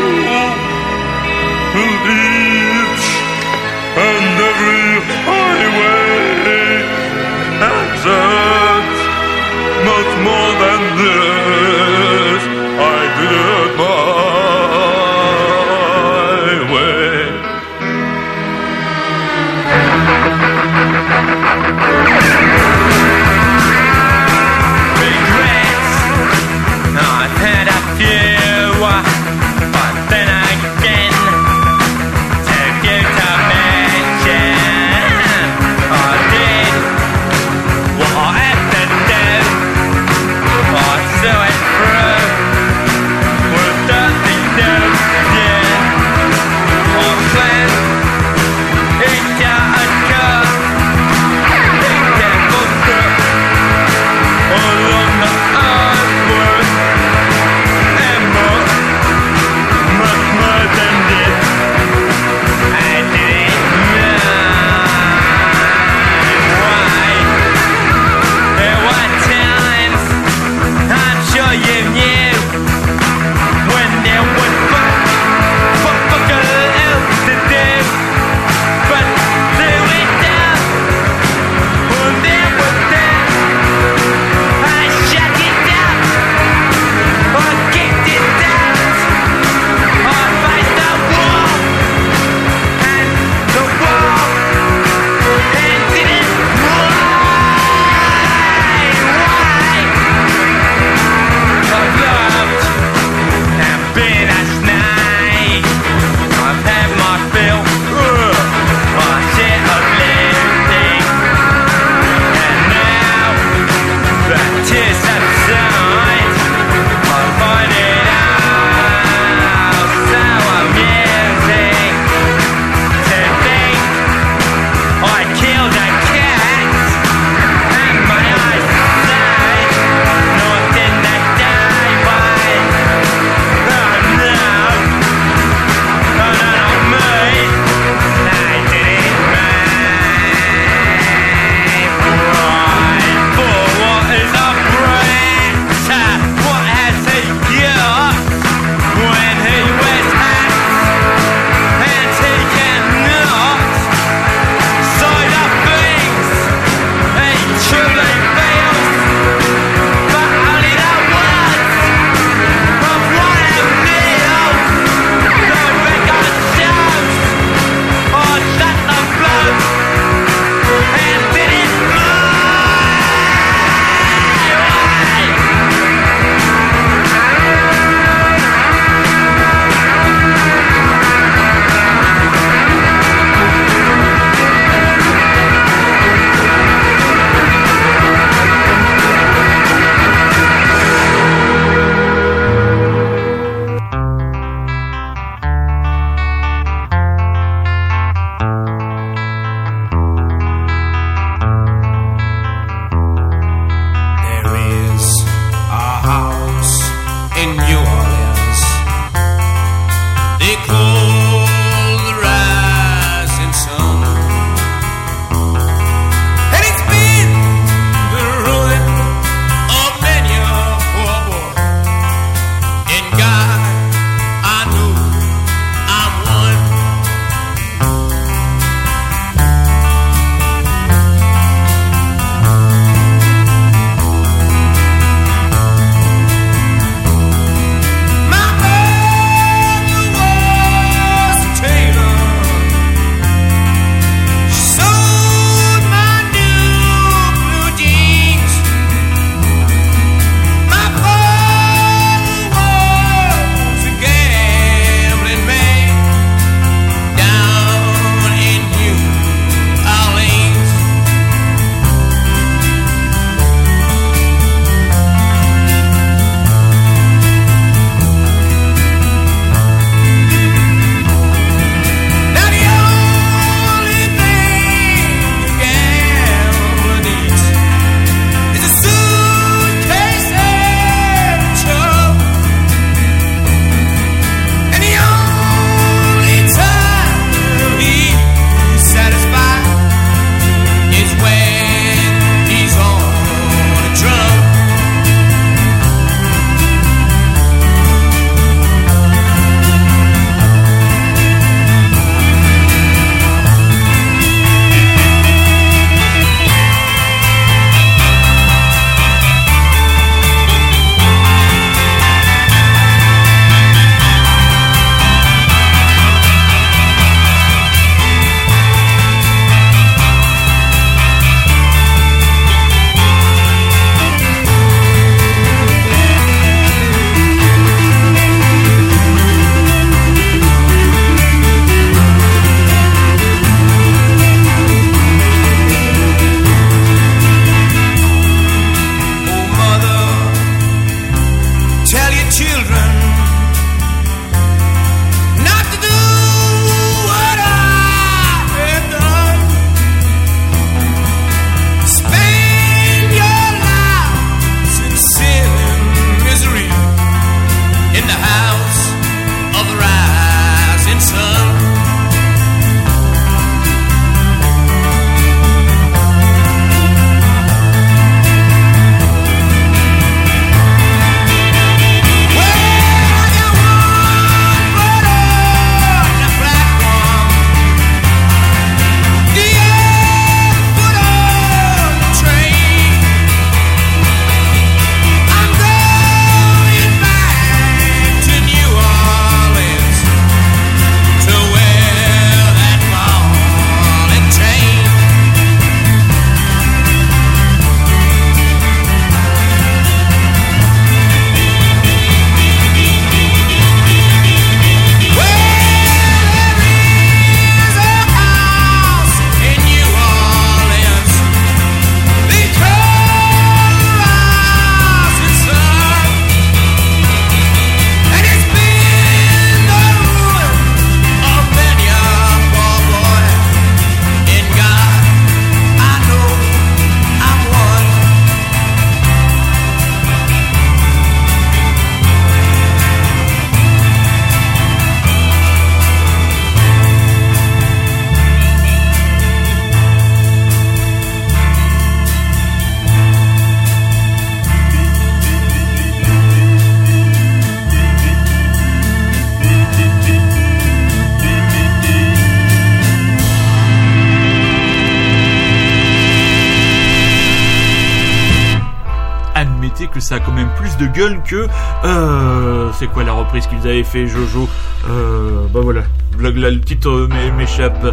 de gueule que. Euh, c'est quoi la reprise qu'ils avaient fait, Jojo? Euh, Bah voilà. Le, titre euh, m'é- m'échappe.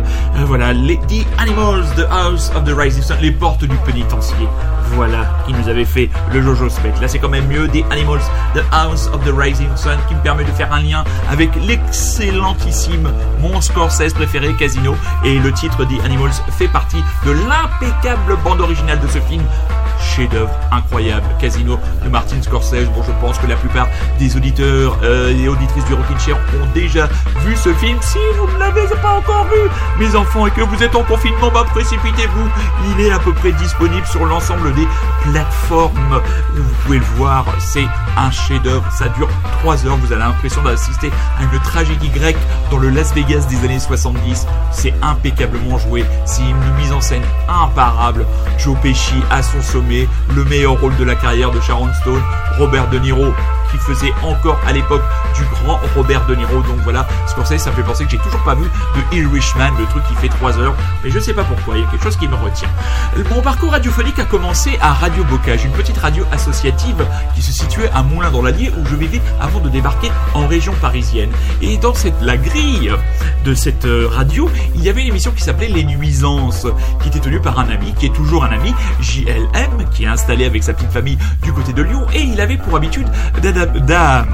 Voilà, The Animals, The House of the Rising Sun, les portes du pénitencier. Voilà, qui nous avait fait le Jojo Spec. Là, c'est quand même mieux. The Animals, The House of the Rising Sun, qui me permet de faire un lien avec l'excellentissime mon Scorsese préféré, Casino. Et le titre The Animals fait partie de l'impeccable bande originale de ce film. Chef-d'œuvre incroyable, Casino de Martin Scorsese. Bon, je pense que la plupart des auditeurs euh, et auditrices du Rockin' Chair ont déjà vu ce film. Si vous ne l'avez pas encore vu, mes enfants, et que vous êtes en confinement, bah précipitez-vous. Il est à peu près disponible sur l'ensemble des plateformes. Vous pouvez le voir, c'est un chef-d'œuvre. Ça dure 3 heures. Vous avez l'impression d'assister à une tragédie grecque dans le Las Vegas des années 70. C'est impeccablement joué. C'est une mise en scène imparable. Joe Pesci à son sommet, le meilleur rôle de la carrière de Sharon Stone, Robert De Niro qui faisait encore à l'époque du grand Robert De Niro. Donc voilà, Scorsese, ça me fait penser que j'ai toujours pas vu de Irishman, le truc qui fait 3 heures, mais je sais pas pourquoi, il y a quelque chose qui me retient. Mon parcours radiophonique a commencé à Radio Bocage, une petite radio associative qui se situait à Moulins dans l'Allier où je vivais avant de débarquer en région parisienne. Et dans cette, la grille de cette euh, radio, il y avait une émission qui s'appelait Les Nuisances, qui était tenue par un ami, qui est toujours un ami, JLM, qui est installé avec sa petite famille du côté de Lyon, et il avait pour habitude d'adam- d'a-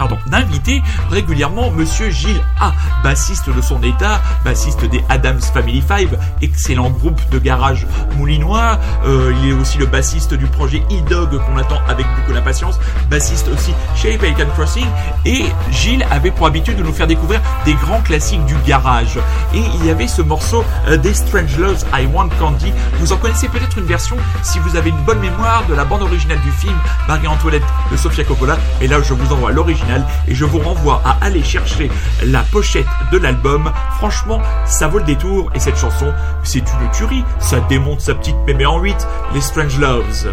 pardon, d'inviter régulièrement Monsieur Gilles A, bassiste de son état, bassiste des Adams Family Five, excellent groupe de garage moulinois. Euh, il est aussi le bassiste du projet E-Dog qu'on attend avec beaucoup d'impatience, bassiste aussi chez Pelican Crossing. Et Gilles avait pour habitude de nous faire découvrir des grands classiques du garage. Et il y avait ce morceau euh, des Strange Loves I Want Candy. Vous en connaissez peut-être une version si vous avez une bonne mémoire de la bande originale du film Marie-Antoinette de Sofia Coppola. Et là, je vous envoie l'original et je vous renvoie à aller chercher la pochette de l'album. Franchement, ça vaut le détour et cette chanson, c'est une tuerie. Ça démonte sa petite mémé en 8, les Strange Loves.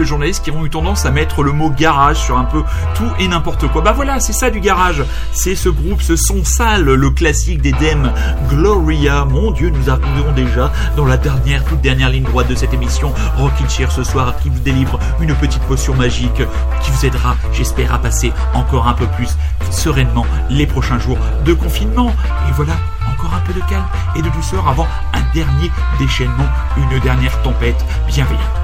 De journalistes qui ont eu tendance à mettre le mot garage sur un peu tout et n'importe quoi. Bah voilà, c'est ça du garage. C'est ce groupe, ce son sale, le classique des Dem, Gloria. Mon Dieu, nous arrivons déjà dans la dernière, toute dernière ligne droite de cette émission Rockin' Chair ce soir qui vous délivre une petite potion magique qui vous aidera, j'espère, à passer encore un peu plus sereinement les prochains jours de confinement. Et voilà, encore un peu de calme et de douceur avant un dernier déchaînement, une dernière tempête bienveillante.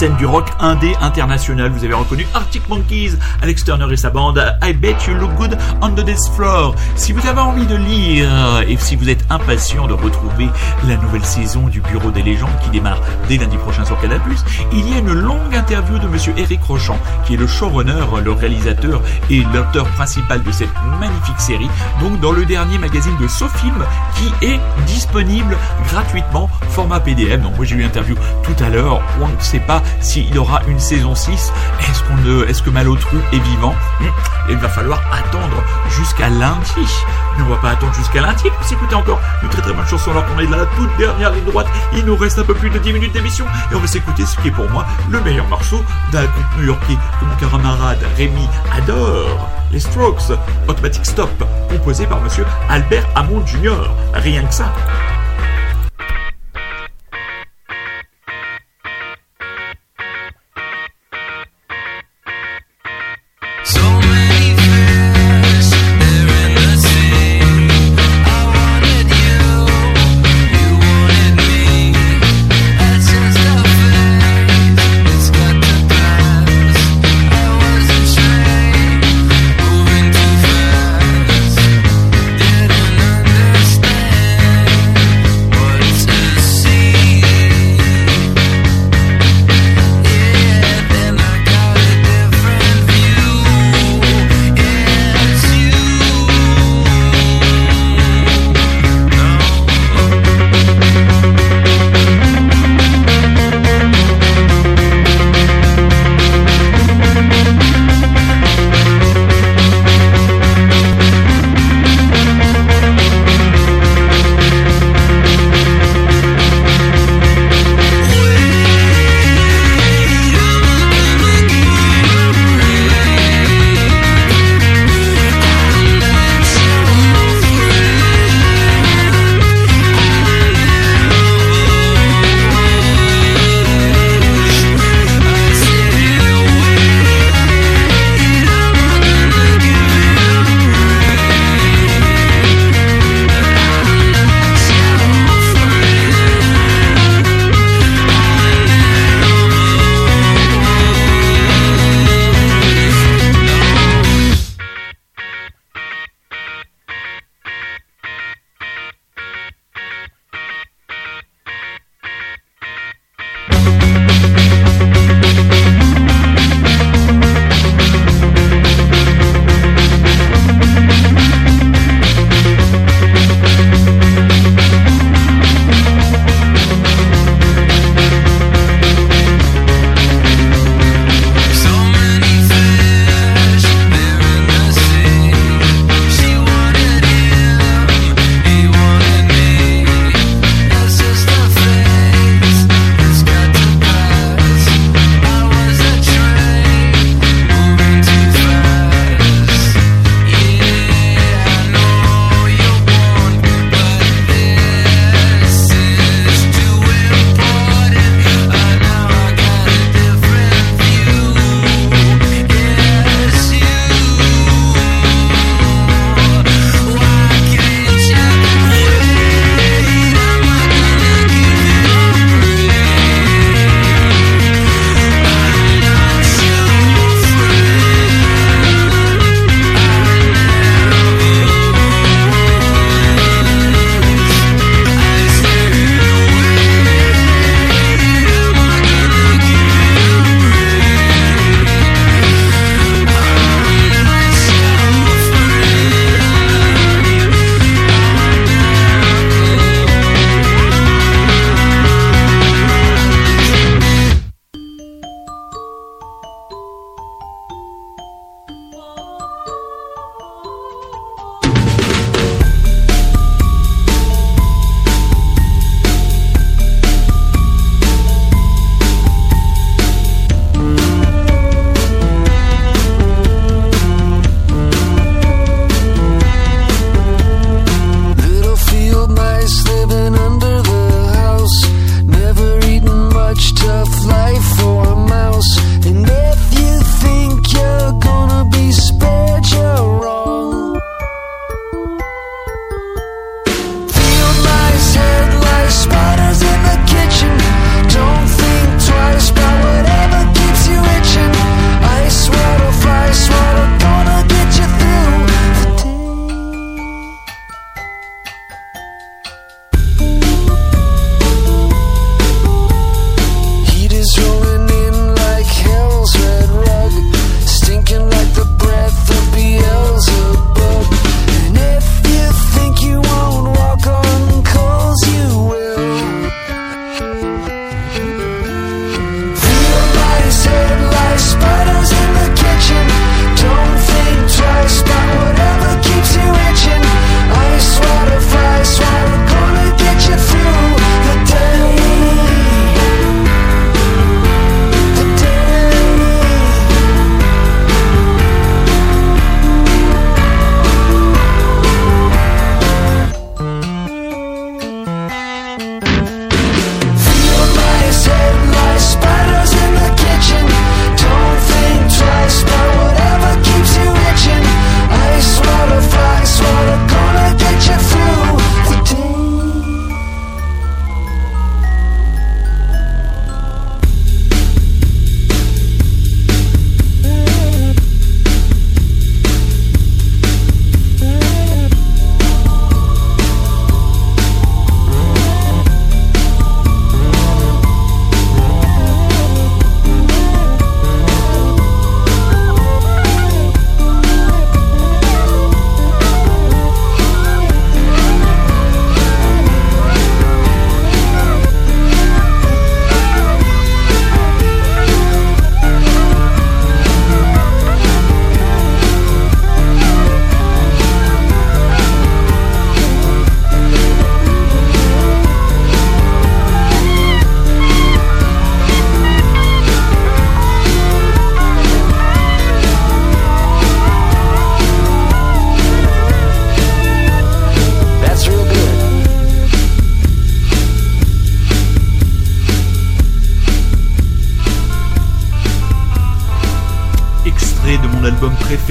Scène du rock indé international. Vous avez reconnu Arctic Monkeys, Alex Turner et sa bande I Bet You Look Good on the Dance Floor. Si vous avez envie de lire et si vous êtes impatient de retrouver la nouvelle saison du Bureau des légendes qui démarre dès lundi prochain sur Canal+, il y a une longue interview de monsieur Eric Rochant, qui est le showrunner, le réalisateur et l'auteur principal de cette magnifique série, donc dans le dernier magazine de SoFilm qui est disponible gratuitement format PDF. Donc moi j'ai eu l'interview tout à l'heure, on ne sait pas s'il y aura une saison 6. Est-ce qu'on est-ce que Malotru est vivant. Il va falloir attendre jusqu'à lundi. Mais on va pas attendre jusqu'à lundi pour s'écouter encore une très très bonne chanson alors qu'on est dans la toute dernière ligne droite. Il nous reste un peu plus de 10 minutes d'émission et on va s'écouter ce qui est pour moi le meilleur morceau d'un groupe new-yorkais que mon camarade Rémi adore. Les Strokes, Automatic Stop, composé par monsieur Albert Hammond Jr. Rien que ça.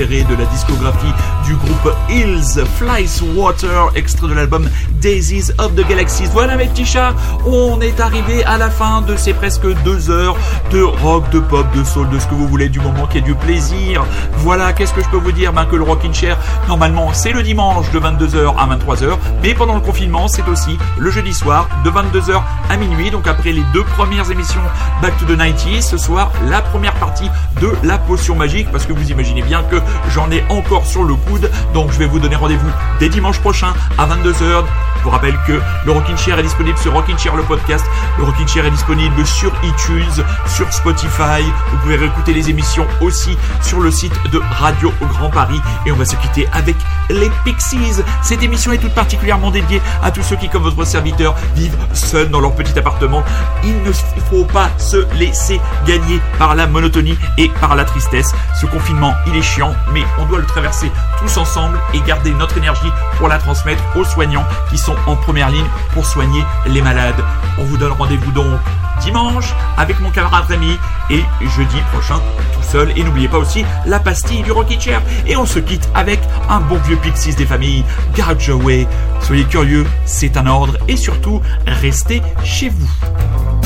De la discographie du groupe Hills, Flies Water, extrait de l'album Daisies of the Galaxies. Voilà mes petits chats, on est arrivé à la fin de ces presque deux heures de rock, de pop, de soul, de ce que vous voulez, du moment qui est du plaisir. Voilà, qu'est-ce que je peux vous dire ben, Que le Rockin' Chair, normalement, c'est le dimanche de 22h à 23h, mais pendant le confinement, c'est aussi le jeudi soir de 22h à minuit. Donc après les deux premières émissions Back to the 90s, ce soir, la première partie de la potion magique, parce que vous imaginez bien que j'en ai encore sur le coude. Donc je vais vous donner rendez-vous dès dimanche prochain à 22h. Je vous rappelle que le Rockin' Chair est disponible sur Rockin' Chair le podcast. Le Rockin' Chair est disponible sur iTunes, Spotify. Vous pouvez réécouter les émissions aussi sur le site de Radio Grand Paris. Et on va se quitter avec les Pixies. Cette émission est toute particulièrement dédiée à tous ceux qui, comme votre serviteur, vivent seuls dans leur petit appartement. Il ne faut pas se laisser gagner par la monotonie et par la tristesse. Ce confinement, il est chiant, mais on doit le traverser tous ensemble et garder notre énergie pour la transmettre aux soignants qui sont en première ligne pour soigner les malades. On vous donne rendez-vous donc dimanche avec mon camarade Rémi et jeudi prochain tout seul. Et n'oubliez pas aussi la pastille du Rocky Chair. Et on se quitte avec un bon vieux Pixies des familles, Garage Away. Soyez curieux, c'est un ordre et surtout, restez chez vous.